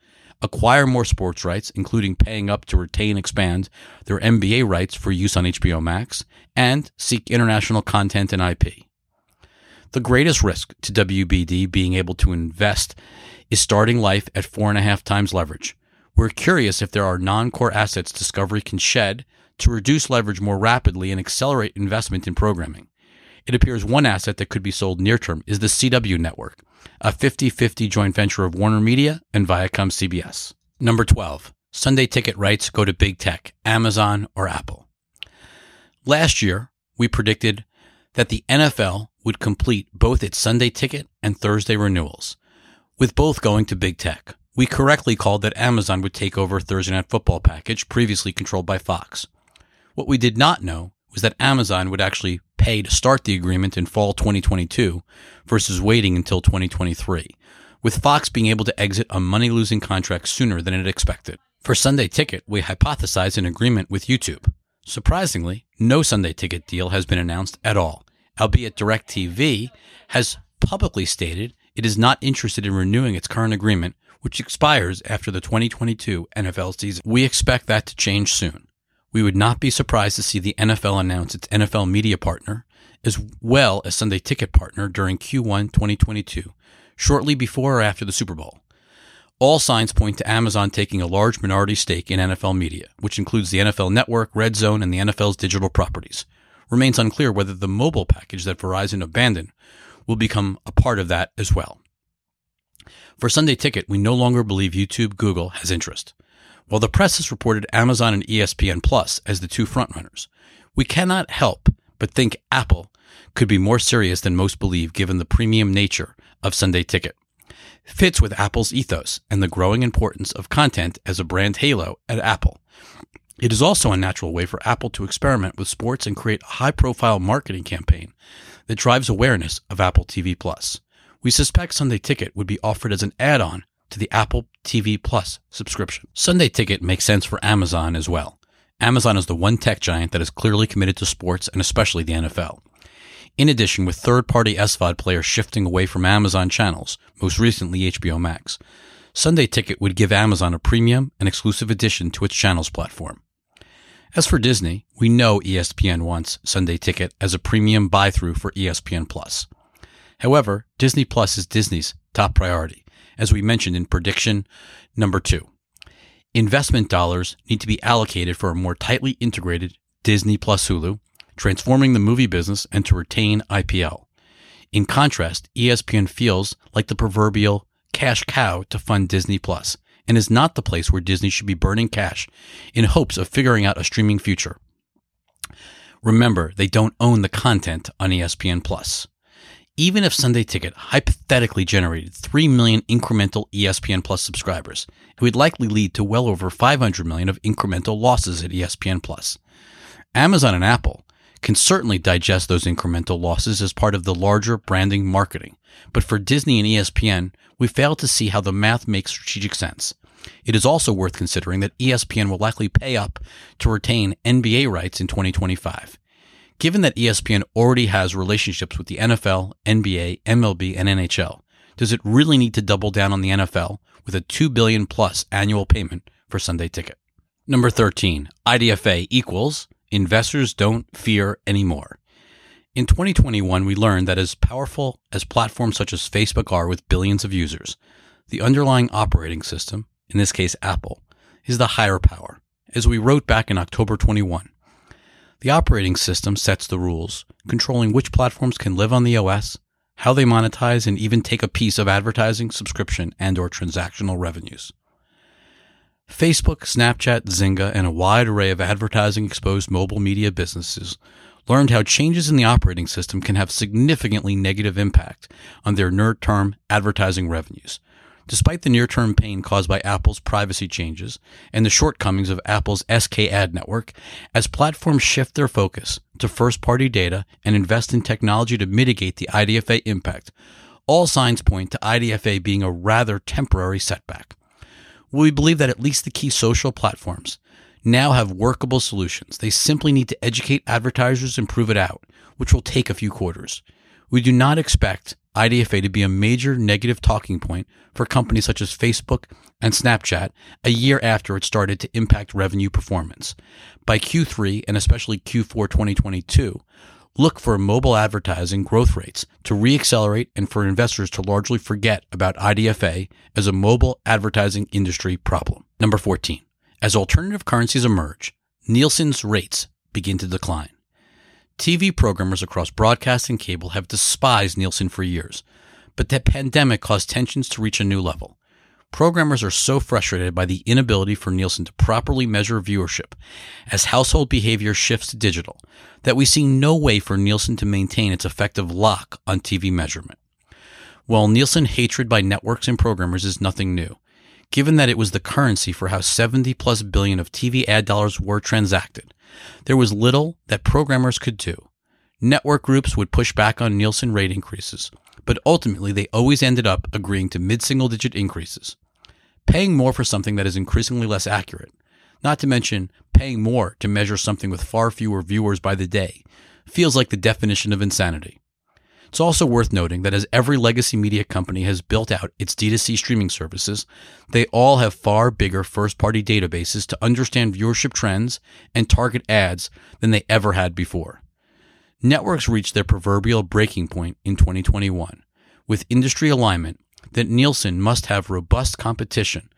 acquire more sports rights, including paying up to retain and expand their NBA rights for use on HBO Max, and seek international content and IP. The greatest risk to WBD being able to invest is starting life at four and a half times leverage. We're curious if there are non core assets Discovery can shed to reduce leverage more rapidly and accelerate investment in programming. It appears one asset that could be sold near term is the CW network, a 50 50 joint venture of Warner Media and Viacom CBS. Number 12. Sunday ticket rights go to big tech, Amazon or Apple. Last year, we predicted that the NFL would complete both its Sunday ticket and Thursday renewals, with both going to big tech. We correctly called that Amazon would take over Thursday Night Football package previously controlled by Fox. What we did not know was that Amazon would actually pay to start the agreement in fall 2022 versus waiting until 2023, with Fox being able to exit a money losing contract sooner than it expected. For Sunday Ticket, we hypothesized an agreement with YouTube. Surprisingly, no Sunday Ticket deal has been announced at all, albeit DirecTV has publicly stated it is not interested in renewing its current agreement, which expires after the 2022 NFL season. We expect that to change soon. We would not be surprised to see the NFL announce its NFL media partner, as well as Sunday ticket partner during Q1 2022, shortly before or after the Super Bowl. All signs point to Amazon taking a large minority stake in NFL media, which includes the NFL Network, Red Zone, and the NFL's digital properties. Remains unclear whether the mobile package that Verizon abandoned will become a part of that as well. For Sunday Ticket, we no longer believe YouTube Google has interest. While the press has reported Amazon and ESPN Plus as the two frontrunners, we cannot help but think Apple could be more serious than most believe given the premium nature of Sunday Ticket. Fits with Apple's ethos and the growing importance of content as a brand halo at Apple. It is also a natural way for Apple to experiment with sports and create a high profile marketing campaign that drives awareness of Apple TV Plus. We suspect Sunday Ticket would be offered as an add on to the Apple TV Plus subscription. Sunday Ticket makes sense for Amazon as well. Amazon is the one tech giant that is clearly committed to sports and especially the NFL. In addition, with third party SVOD players shifting away from Amazon channels, most recently HBO Max, Sunday Ticket would give Amazon a premium and exclusive addition to its channels platform. As for Disney, we know ESPN wants Sunday Ticket as a premium buy through for ESPN Plus. However, Disney Plus is Disney's top priority, as we mentioned in prediction number two. Investment dollars need to be allocated for a more tightly integrated Disney plus Hulu, transforming the movie business and to retain IPL. In contrast, ESPN feels like the proverbial cash cow to fund Disney Plus and is not the place where Disney should be burning cash in hopes of figuring out a streaming future. Remember, they don't own the content on ESPN Plus. Even if Sunday Ticket hypothetically generated 3 million incremental ESPN Plus subscribers, it would likely lead to well over 500 million of incremental losses at ESPN Plus. Amazon and Apple can certainly digest those incremental losses as part of the larger branding marketing, but for Disney and ESPN, we fail to see how the math makes strategic sense. It is also worth considering that ESPN will likely pay up to retain NBA rights in 2025. Given that ESPN already has relationships with the NFL, NBA, MLB, and NHL, does it really need to double down on the NFL with a 2 billion plus annual payment for Sunday Ticket? Number 13, IDFA equals investors don't fear anymore. In 2021, we learned that as powerful as platforms such as Facebook are with billions of users, the underlying operating system, in this case Apple, is the higher power. As we wrote back in October 21, the operating system sets the rules, controlling which platforms can live on the OS, how they monetize, and even take a piece of advertising, subscription, and or transactional revenues. Facebook, Snapchat, Zynga, and a wide array of advertising exposed mobile media businesses learned how changes in the operating system can have significantly negative impact on their near-term advertising revenues, Despite the near term pain caused by Apple's privacy changes and the shortcomings of Apple's SKAdNetwork, as platforms shift their focus to first party data and invest in technology to mitigate the IDFA impact, all signs point to IDFA being a rather temporary setback. We believe that at least the key social platforms now have workable solutions. They simply need to educate advertisers and prove it out, which will take a few quarters. We do not expect IDFA to be a major negative talking point for companies such as Facebook and Snapchat a year after it started to impact revenue performance. By Q3 and especially Q4 2022, look for mobile advertising growth rates to reaccelerate and for investors to largely forget about IDFA as a mobile advertising industry problem. Number 14. As alternative currencies emerge, Nielsen's rates begin to decline. TV programmers across broadcast and cable have despised Nielsen for years, but the pandemic caused tensions to reach a new level. Programmers are so frustrated by the inability for Nielsen to properly measure viewership as household behavior shifts to digital that we see no way for Nielsen to maintain its effective lock on TV measurement. While Nielsen hatred by networks and programmers is nothing new, given that it was the currency for how 70 plus billion of TV ad dollars were transacted, there was little that programmers could do. Network groups would push back on Nielsen rate increases, but ultimately they always ended up agreeing to mid single digit increases. Paying more for something that is increasingly less accurate, not to mention paying more to measure something with far fewer viewers by the day, feels like the definition of insanity. It's also worth noting that as every legacy media company has built out its D2C streaming services, they all have far bigger first party databases to understand viewership trends and target ads than they ever had before. Networks reached their proverbial breaking point in 2021 with industry alignment that Nielsen must have robust competition,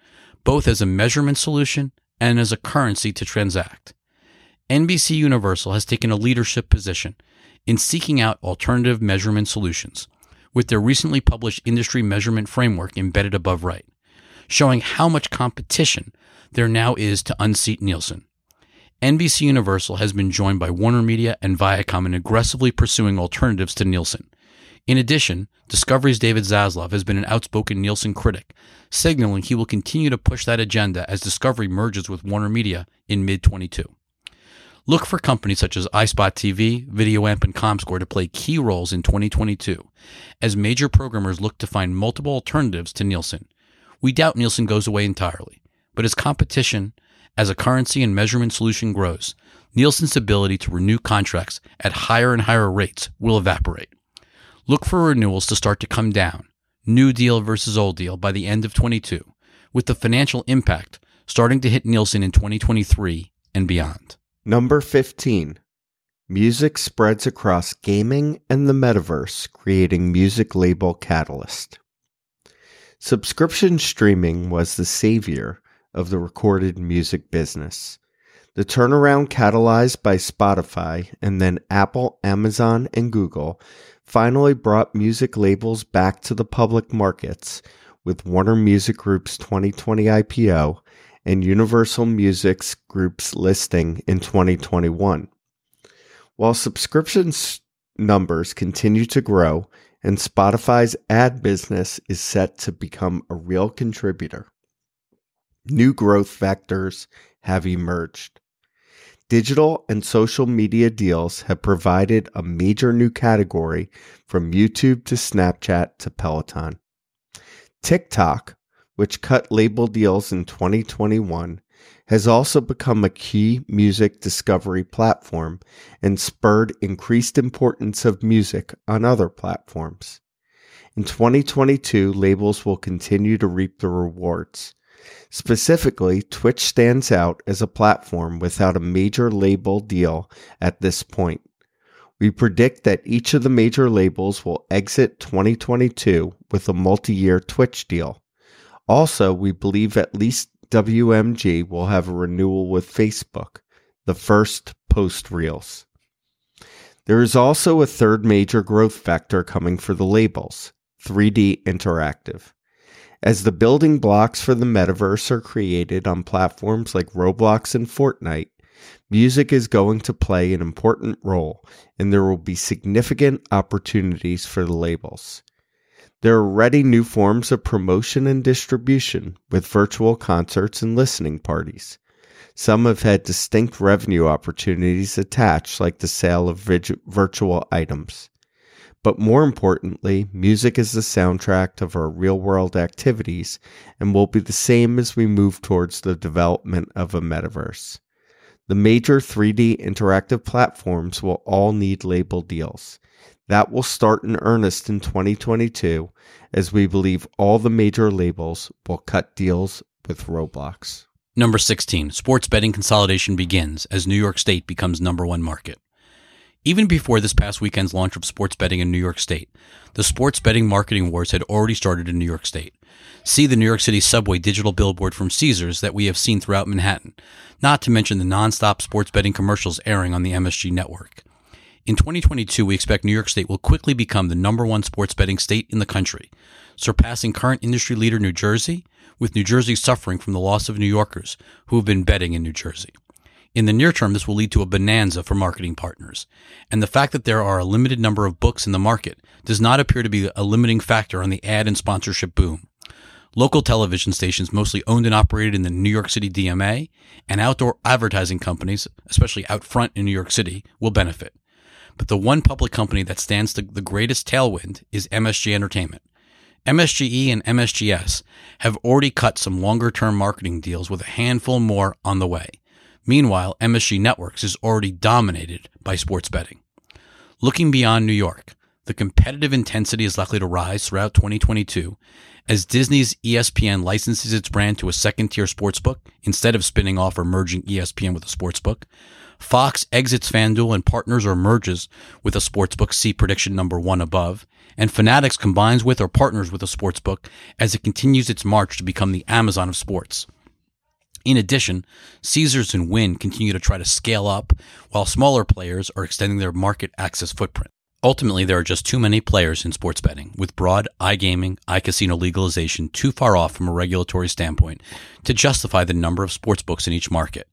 both as a measurement solution and as a currency to transact. NBC Universal has taken a leadership position in seeking out alternative measurement solutions with their recently published industry measurement framework embedded above right, showing how much competition there now is to unseat Nielsen. NBC Universal has been joined by Warner Media and Viacom in aggressively pursuing alternatives to Nielsen. In addition, Discovery's David Zaslav has been an outspoken Nielsen critic, signaling he will continue to push that agenda as Discovery merges with Warner Media in mid 22. Look for companies such as iSpot TV, VideoAmp, and ComScore to play key roles in 2022 as major programmers look to find multiple alternatives to Nielsen. We doubt Nielsen goes away entirely, but as competition as a currency and measurement solution grows, Nielsen's ability to renew contracts at higher and higher rates will evaporate. Look for renewals to start to come down, new deal versus old deal by the end of 22, with the financial impact starting to hit Nielsen in 2023 and beyond.
Number 15. Music spreads across gaming and the metaverse, creating music label Catalyst. Subscription streaming was the savior of the recorded music business. The turnaround catalyzed by Spotify and then Apple, Amazon, and Google finally brought music labels back to the public markets with Warner Music Group's 2020 IPO and Universal Music's Group's listing in 2021. While subscription numbers continue to grow and Spotify's ad business is set to become a real contributor, new growth vectors have emerged. Digital and social media deals have provided a major new category from YouTube to Snapchat to Peloton. TikTok, which cut label deals in 2021, has also become a key music discovery platform and spurred increased importance of music on other platforms. In 2022, labels will continue to reap the rewards. Specifically, Twitch stands out as a platform without a major label deal at this point. We predict that each of the major labels will exit 2022 with a multi year Twitch deal. Also, we believe at least WMG will have a renewal with Facebook, the first post Reels. There is also a third major growth vector coming for the labels 3D Interactive. As the building blocks for the metaverse are created on platforms like Roblox and Fortnite, music is going to play an important role, and there will be significant opportunities for the labels. There are already new forms of promotion and distribution with virtual concerts and listening parties. Some have had distinct revenue opportunities attached, like the sale of virtual items. But more importantly, music is the soundtrack of our real world activities and will be the same as we move towards the development of a metaverse. The major 3D interactive platforms will all need label deals. That will start in earnest in 2022 as we believe all the major labels will cut deals with Roblox.
Number 16, sports betting consolidation begins as New York State becomes number one market. Even before this past weekend's launch of sports betting in New York State, the sports betting marketing wars had already started in New York State. See the New York City subway digital billboard from Caesars that we have seen throughout Manhattan, not to mention the nonstop sports betting commercials airing on the MSG network. In 2022, we expect New York State will quickly become the number one sports betting state in the country, surpassing current industry leader New Jersey, with New Jersey suffering from the loss of New Yorkers who have been betting in New Jersey. In the near term, this will lead to a bonanza for marketing partners. And the fact that there are a limited number of books in the market does not appear to be a limiting factor on the ad and sponsorship boom. Local television stations, mostly owned and operated in the New York City DMA, and outdoor advertising companies, especially out front in New York City, will benefit. But the one public company that stands the greatest tailwind is MSG Entertainment. MSGE and MSGS have already cut some longer term marketing deals with a handful more on the way. Meanwhile, MSG Networks is already dominated by sports betting. Looking beyond New York, the competitive intensity is likely to rise throughout 2022 as Disney's ESPN licenses its brand to a second tier sportsbook instead of spinning off or merging ESPN with a sportsbook. Fox exits FanDuel and partners or merges with a sportsbook, see prediction number one above. And Fanatics combines with or partners with a sportsbook as it continues its march to become the Amazon of sports. In addition, Caesars and Wynn continue to try to scale up, while smaller players are extending their market access footprint. Ultimately, there are just too many players in sports betting, with broad iGaming, iCasino legalization too far off from a regulatory standpoint to justify the number of sports books in each market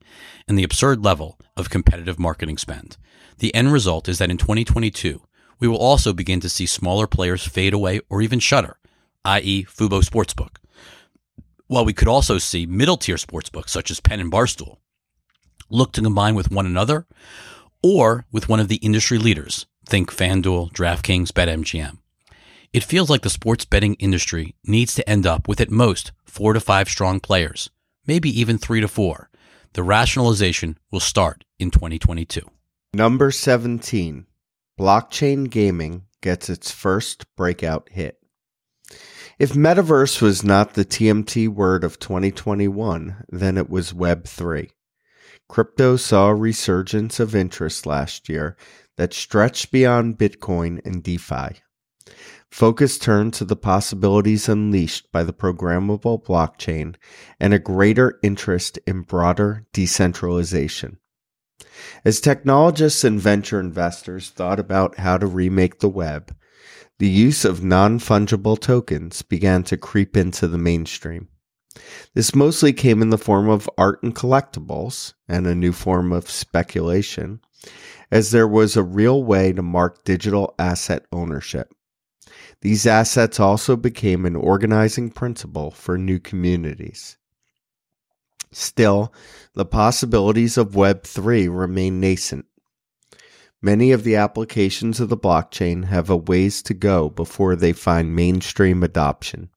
and the absurd level of competitive marketing spend. The end result is that in 2022, we will also begin to see smaller players fade away or even shutter, i.e., Fubo Sportsbook while we could also see middle tier sportsbooks such as Penn and Barstool look to combine with one another or with one of the industry leaders, think FanDuel, DraftKings, BetMGM. It feels like the sports betting industry needs to end up with at most four to five strong players, maybe even three to four. The rationalization will start in 2022.
Number 17. Blockchain gaming gets its first breakout hit. If metaverse was not the TMT word of 2021, then it was Web3. Crypto saw a resurgence of interest last year that stretched beyond Bitcoin and DeFi. Focus turned to the possibilities unleashed by the programmable blockchain and a greater interest in broader decentralization. As technologists and venture investors thought about how to remake the web, the use of non fungible tokens began to creep into the mainstream. This mostly came in the form of art and collectibles and a new form of speculation, as there was a real way to mark digital asset ownership. These assets also became an organizing principle for new communities. Still, the possibilities of Web3 remain nascent Many of the applications of the blockchain have a ways to go before they find mainstream adoption.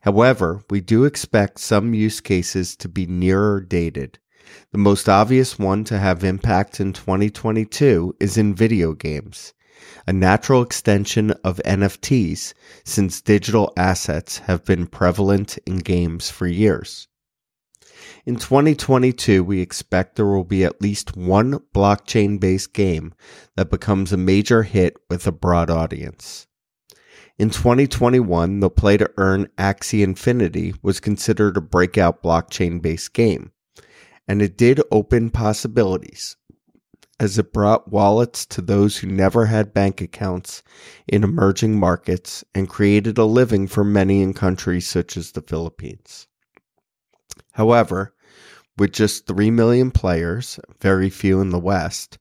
However, we do expect some use cases to be nearer dated. The most obvious one to have impact in 2022 is in video games, a natural extension of NFTs since digital assets have been prevalent in games for years. In 2022, we expect there will be at least one blockchain based game that becomes a major hit with a broad audience. In 2021, the play to earn Axie Infinity was considered a breakout blockchain based game, and it did open possibilities as it brought wallets to those who never had bank accounts in emerging markets and created a living for many in countries such as the Philippines. However, with just 3 million players, very few in the West,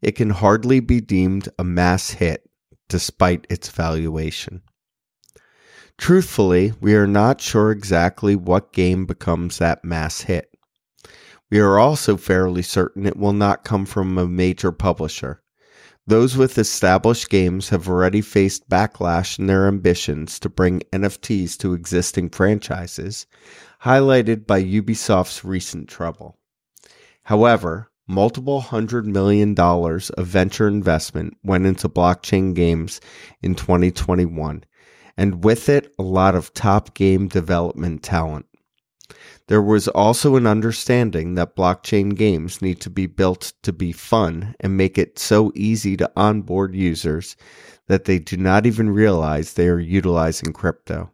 it can hardly be deemed a mass hit despite its valuation. Truthfully, we are not sure exactly what game becomes that mass hit. We are also fairly certain it will not come from a major publisher. Those with established games have already faced backlash in their ambitions to bring NFTs to existing franchises, highlighted by Ubisoft's recent trouble. However, multiple hundred million dollars of venture investment went into blockchain games in 2021, and with it, a lot of top game development talent. There was also an understanding that blockchain games need to be built to be fun and make it so easy to onboard users that they do not even realize they are utilizing crypto.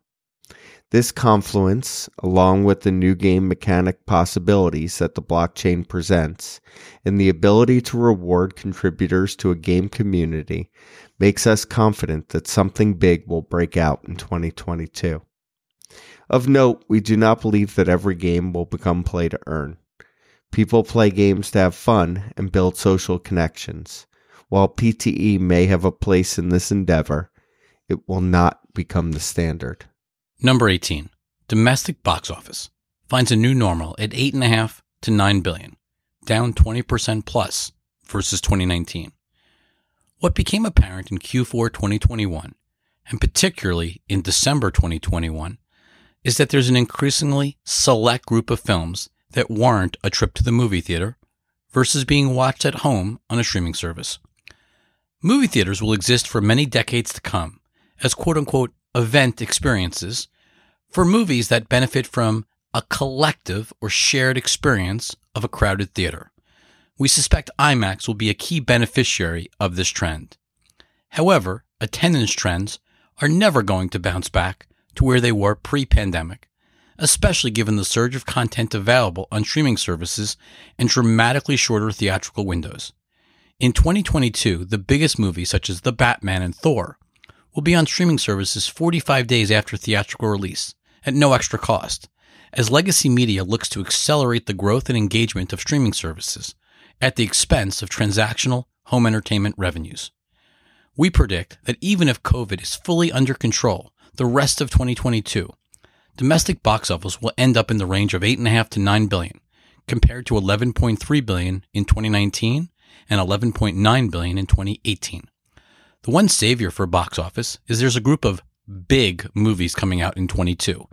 This confluence, along with the new game mechanic possibilities that the blockchain presents, and the ability to reward contributors to a game community, makes us confident that something big will break out in 2022. Of note, we do not believe that every game will become play to earn. People play games to have fun and build social connections. While PTE may have a place in this endeavor, it will not become the standard.
Number 18. Domestic box office finds a new normal at 8.5 to 9 billion, down 20% plus versus 2019. What became apparent in Q4 2021, and particularly in December 2021, is that there's an increasingly select group of films that warrant a trip to the movie theater versus being watched at home on a streaming service. Movie theaters will exist for many decades to come as quote unquote event experiences for movies that benefit from a collective or shared experience of a crowded theater. We suspect IMAX will be a key beneficiary of this trend. However, attendance trends are never going to bounce back to where they were pre pandemic, especially given the surge of content available on streaming services and dramatically shorter theatrical windows. In 2022, the biggest movies such as The Batman and Thor will be on streaming services 45 days after theatrical release at no extra cost, as legacy media looks to accelerate the growth and engagement of streaming services at the expense of transactional home entertainment revenues. We predict that even if COVID is fully under control, the rest of 2022, domestic box office will end up in the range of 8.5 to 9 billion, compared to 11.3 billion in 2019 and 11.9 billion in 2018. The one savior for box office is there's a group of big movies coming out in 22,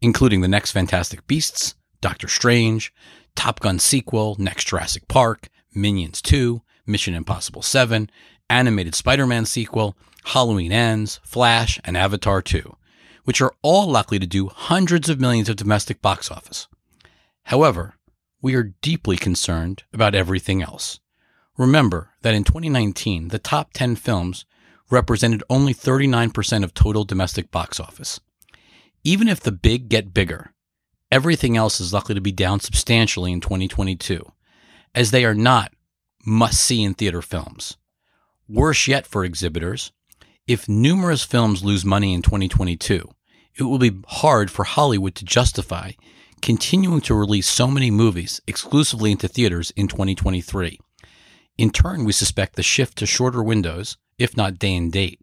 including The Next Fantastic Beasts, Doctor Strange, Top Gun sequel, Next Jurassic Park, Minions 2, Mission Impossible 7, animated Spider-Man sequel, Halloween Ends, Flash, and Avatar 2, which are all likely to do hundreds of millions of domestic box office. However, we are deeply concerned about everything else. Remember that in 2019, the top 10 films represented only 39% of total domestic box office. Even if the big get bigger, everything else is likely to be down substantially in 2022, as they are not must see in theater films. Worse yet for exhibitors, if numerous films lose money in 2022, it will be hard for Hollywood to justify continuing to release so many movies exclusively into theaters in 2023. In turn, we suspect the shift to shorter windows if not day and date,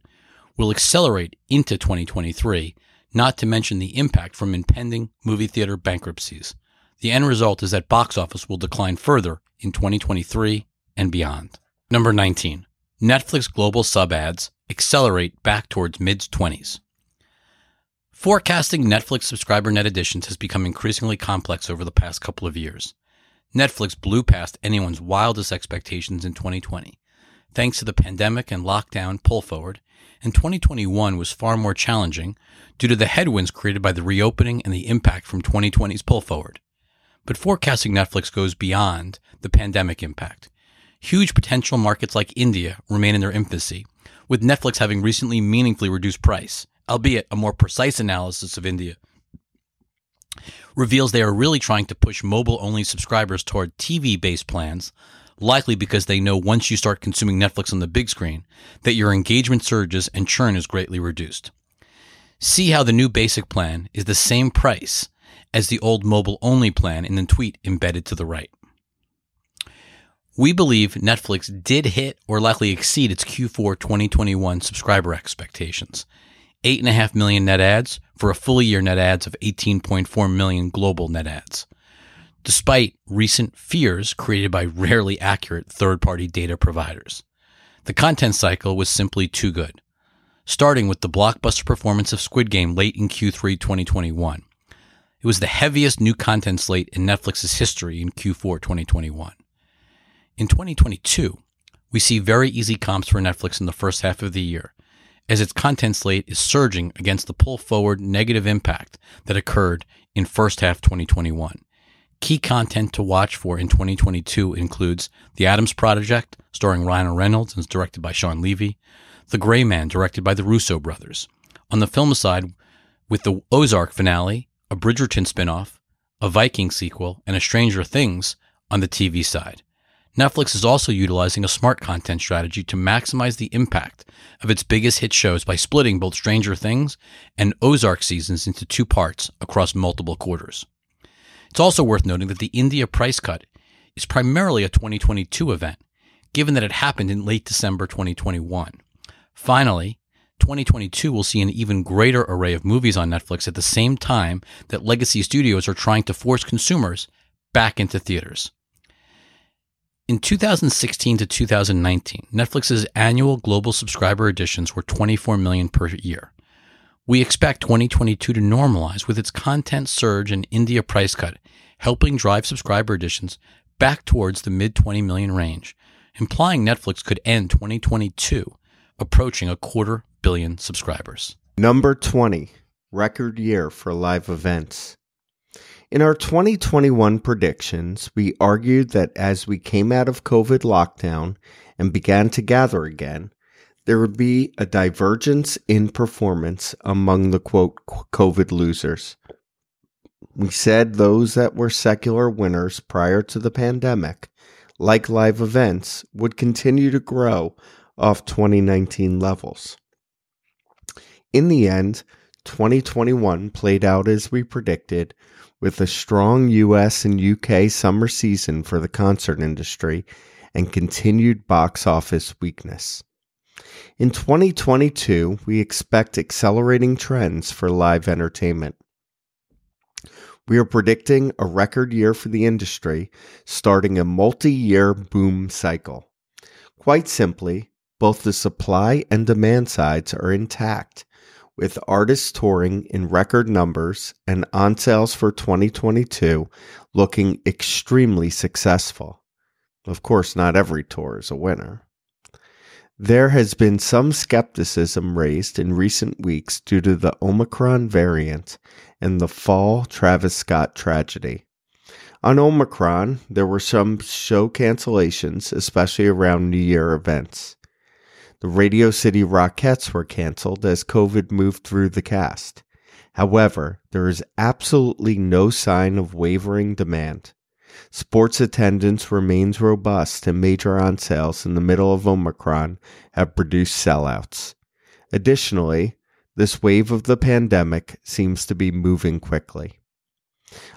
will accelerate into 2023, not to mention the impact from impending movie theater bankruptcies. The end result is that box office will decline further in 2023 and beyond. Number 19. Netflix global sub adds accelerate back towards mid 20s. Forecasting Netflix subscriber net additions has become increasingly complex over the past couple of years. Netflix blew past anyone's wildest expectations in 2020, thanks to the pandemic and lockdown pull forward, and 2021 was far more challenging due to the headwinds created by the reopening and the impact from 2020's pull forward. But forecasting Netflix goes beyond the pandemic impact. Huge potential markets like India remain in their infancy, with Netflix having recently meaningfully reduced price, albeit a more precise analysis of India reveals they are really trying to push mobile only subscribers toward TV based plans likely because they know once you start consuming Netflix on the big screen, that your engagement surges and churn is greatly reduced. See how the new basic plan is the same price as the old mobile only plan in the tweet embedded to the right. We believe Netflix did hit or likely exceed its Q4 2021 subscriber expectations. 8.5 million net adds for a full year net adds of 18.4 million global net adds despite recent fears created by rarely accurate third party data providers. The content cycle was simply too good, starting with the blockbuster performance of Squid Game late in Q3 2021. It was the heaviest new content slate in Netflix's history in Q4 2021. In 2022, we see very easy comps for Netflix in the first half of the year, as its content slate is surging against the pull forward negative impact that occurred in first half 2021. Key content to watch for in 2022 includes The Adams Project, starring Ryan Reynolds and directed by Shawn Levy, The Gray Man, directed by the Russo brothers. On the film side, with the Ozark finale, a Bridgerton spinoff, a Viking sequel, and a Stranger Things on the TV side. Netflix is also utilizing a smart content strategy to maximize the impact of its biggest hit shows by splitting both Stranger Things and Ozark seasons into two parts across multiple quarters. It's also worth noting that the India price cut is primarily a 2022 event, given that it happened in late December 2021. Finally, 2022 will see an even greater array of movies on Netflix at the same time that legacy studios are trying to force consumers back into theaters. In 2016 to 2019, Netflix's annual global subscriber additions were 24 million per year. We expect 2022 to normalize with its content surge and India price cut, helping drive subscriber additions back towards the mid 20 million range, implying Netflix could end 2022 approaching a quarter billion subscribers.
Number 20, record year for live events. In our 2021 predictions, we argued that as we came out of COVID lockdown and began to gather again, there would be a divergence in performance among the quote COVID losers. We said those that were secular winners prior to the pandemic, like live events, would continue to grow off 2019 levels. In the end, 2021 played out as we predicted, with a strong US and UK summer season for the concert industry and continued box office weakness. In 2022, we expect accelerating trends for live entertainment. We are predicting a record year for the industry, starting a multi year boom cycle. Quite simply, both the supply and demand sides are intact, with artists touring in record numbers and on sales for 2022 looking extremely successful. Of course, not every tour is a winner. There has been some skepticism raised in recent weeks due to the Omicron variant and the fall Travis Scott tragedy. On Omicron, there were some show cancellations, especially around New Year events. The Radio City Rockettes were canceled as COVID moved through the cast. However, there is absolutely no sign of wavering demand. Sports attendance remains robust, and major on sales in the middle of Omicron have produced sellouts. Additionally, this wave of the pandemic seems to be moving quickly.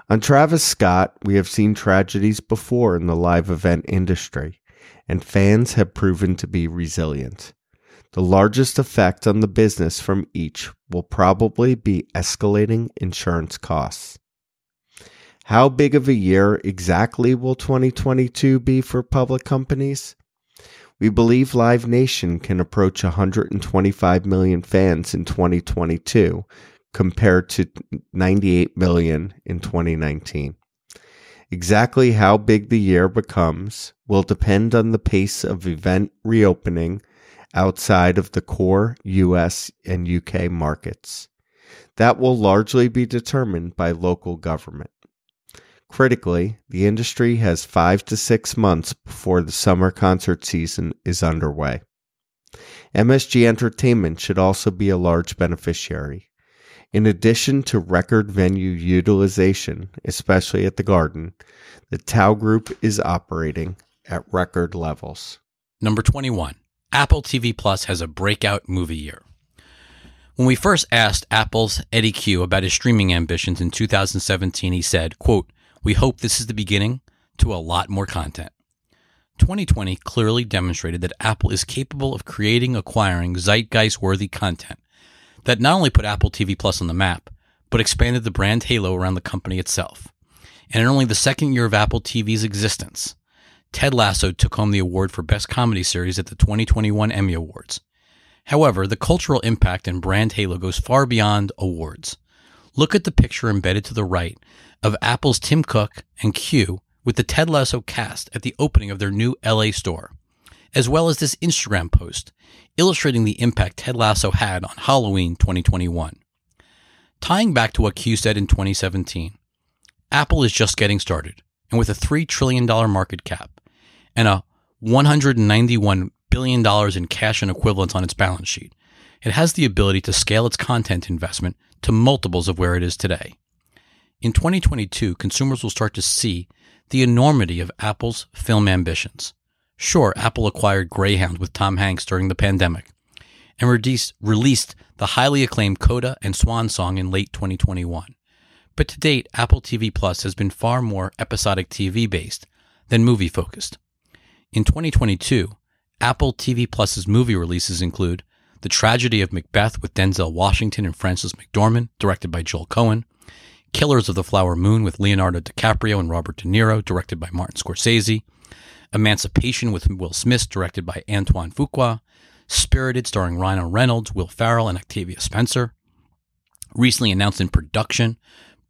On Travis Scott, we have seen tragedies before in the live event industry, and fans have proven to be resilient. The largest effect on the business from each will probably be escalating insurance costs. How big of a year exactly will 2022 be for public companies? We believe Live Nation can approach 125 million fans in 2022 compared to 98 million in 2019. Exactly how big the year becomes will depend on the pace of event reopening outside of the core US and UK markets. That will largely be determined by local government. Critically, the industry has five to six months before the summer concert season is underway. MSG Entertainment should also be a large beneficiary. In addition to record venue utilization, especially at the Garden, the Tao Group is operating at record levels.
Number 21. Apple TV Plus has a breakout movie year. When we first asked Apple's Eddie Cue about his streaming ambitions in 2017, he said, quote, We hope this is the beginning to a lot more content. 2020 clearly demonstrated that Apple is capable of creating, acquiring zeitgeist worthy content that not only put Apple TV Plus on the map, but expanded the brand halo around the company itself. And in only the second year of Apple TV's existence, Ted Lasso took home the award for Best Comedy Series at the 2021 Emmy Awards. However, the cultural impact and brand halo goes far beyond awards. Look at the picture embedded to the right of Apple's Tim Cook and Cue with the Ted Lasso cast at the opening of their new LA store, as well as this Instagram post illustrating the impact Ted Lasso had on Halloween 2021. Tying back to what Cue said in 2017, Apple is just getting started, and with a $3 trillion market cap and a $191 billion in cash and equivalents on its balance sheet, it has the ability to scale its content investment to multiples of where it is today. In 2022, consumers will start to see the enormity of Apple's film ambitions. Sure, Apple acquired Greyhound with Tom Hanks during the pandemic and released the highly acclaimed Coda and Swan Song in late 2021. But to date, Apple TV Plus has been far more episodic TV based than movie focused. In 2022, Apple TV Plus's movie releases include The Tragedy of Macbeth with Denzel Washington and Frances McDormand, directed by Joel Coen, Killers of the Flower Moon with Leonardo DiCaprio and Robert De Niro, directed by Martin Scorsese, Emancipation with Will Smith, directed by Antoine Fuqua, Spirited, starring Ryan Reynolds, Will Ferrell, and Octavia Spencer. Recently announced in production,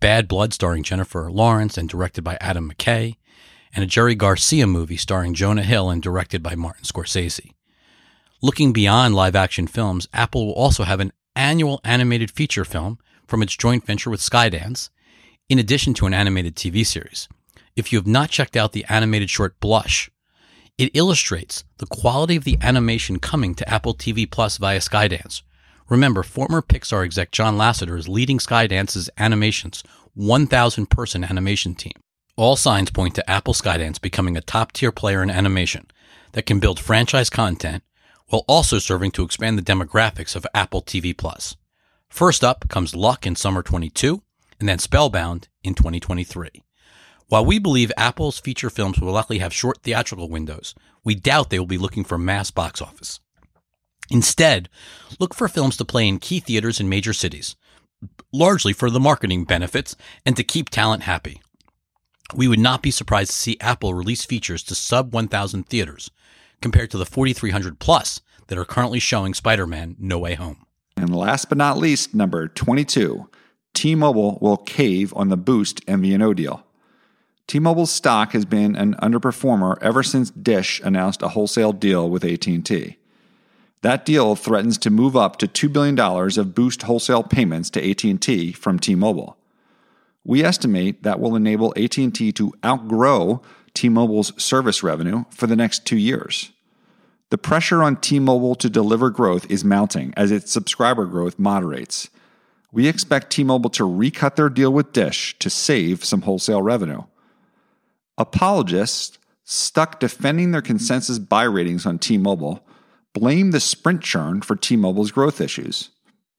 Bad Blood, starring Jennifer Lawrence and directed by Adam McKay, and a Jerry Garcia movie starring Jonah Hill and directed by Martin Scorsese. Looking beyond live action films, Apple will also have an annual animated feature film from its joint venture with Skydance, in addition to an animated TV series. If you have not checked out the animated short Blush, it illustrates the quality of the animation coming to Apple TV Plus via Skydance. Remember, former Pixar exec John Lasseter is leading Skydance's animation's 1,000 person animation team. All signs point to Apple Skydance becoming a top tier player in animation that can build franchise content while also serving to expand the demographics of Apple TV Plus. First up comes Luck in summer 22 and then Spellbound in 2023. While we believe Apple's feature films will likely have short theatrical windows, we doubt they will be looking for mass box office. Instead, look for films to play in key theaters in major cities, largely for the marketing benefits and to keep talent happy. We would not be surprised to see Apple release features to sub 1,000 theaters, compared to the 4,300 plus that are currently showing Spider Man No Way Home.
And last but not least, number 22 T Mobile will cave on the Boost MVNO deal. T-Mobile's stock has been an underperformer ever since Dish announced a wholesale deal with AT&T. That deal threatens to move up to $2 billion of Boost wholesale payments to AT&T from T-Mobile. We estimate that will enable AT&T to outgrow T-Mobile's service revenue for the next 2 years. The pressure on T-Mobile to deliver growth is mounting as its subscriber growth moderates. We expect T-Mobile to recut their deal with Dish to save some wholesale revenue. Apologists stuck defending their consensus buy ratings on T Mobile blame the Sprint churn for T Mobile's growth issues.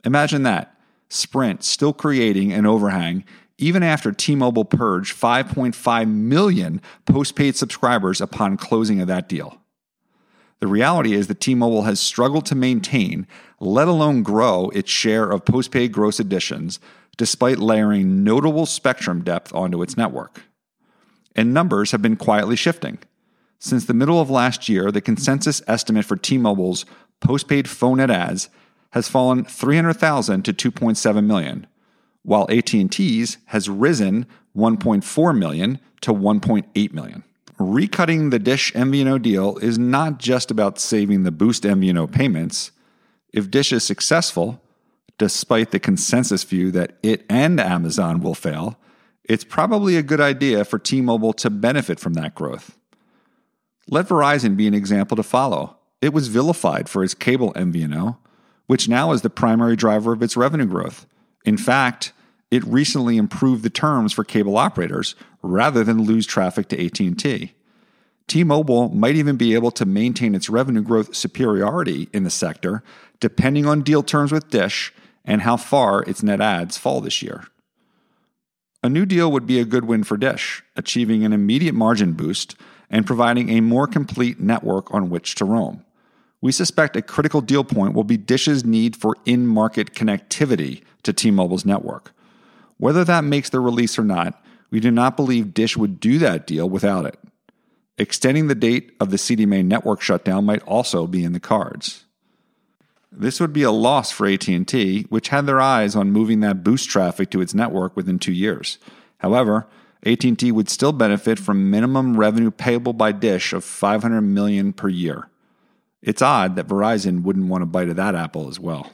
Imagine that Sprint still creating an overhang even after T Mobile purged 5.5 million postpaid subscribers upon closing of that deal. The reality is that T Mobile has struggled to maintain, let alone grow, its share of postpaid gross additions despite layering notable spectrum depth onto its network and numbers have been quietly shifting. Since the middle of last year, the consensus estimate for T-Mobile's postpaid phone net adds has fallen 300,000 to 2.7 million, while AT&T's has risen 1.4 million to 1.8 million. Recutting the Dish MVNO deal is not just about saving the Boost MVNO payments. If Dish is successful, despite the consensus view that it and Amazon will fail, it's probably a good idea for T Mobile to benefit from that growth. Let Verizon be an example to follow. It was vilified for its cable MVNO, which now is the primary driver of its revenue growth. In fact, it recently improved the terms for cable operators rather than lose traffic to AT&T. T-Mobile might even be able to maintain its revenue growth superiority in the sector depending on deal terms with Dish and how far its net adds fall this year. A new deal would be a good win for Dish, achieving an immediate margin boost and providing a more complete network on which to roam. We suspect a critical deal point will be Dish's need for in market connectivity to T Mobile's network. Whether that makes the release or not, we do not believe Dish would do that deal without it. Extending the date of the CDMA network shutdown might also be in the cards. This would be a loss for AT&T, which had their eyes on moving that boost traffic to its network within 2 years. However, AT&T would still benefit from minimum revenue payable by Dish of 500 million per year. It's odd that Verizon wouldn't want a bite of that apple as well.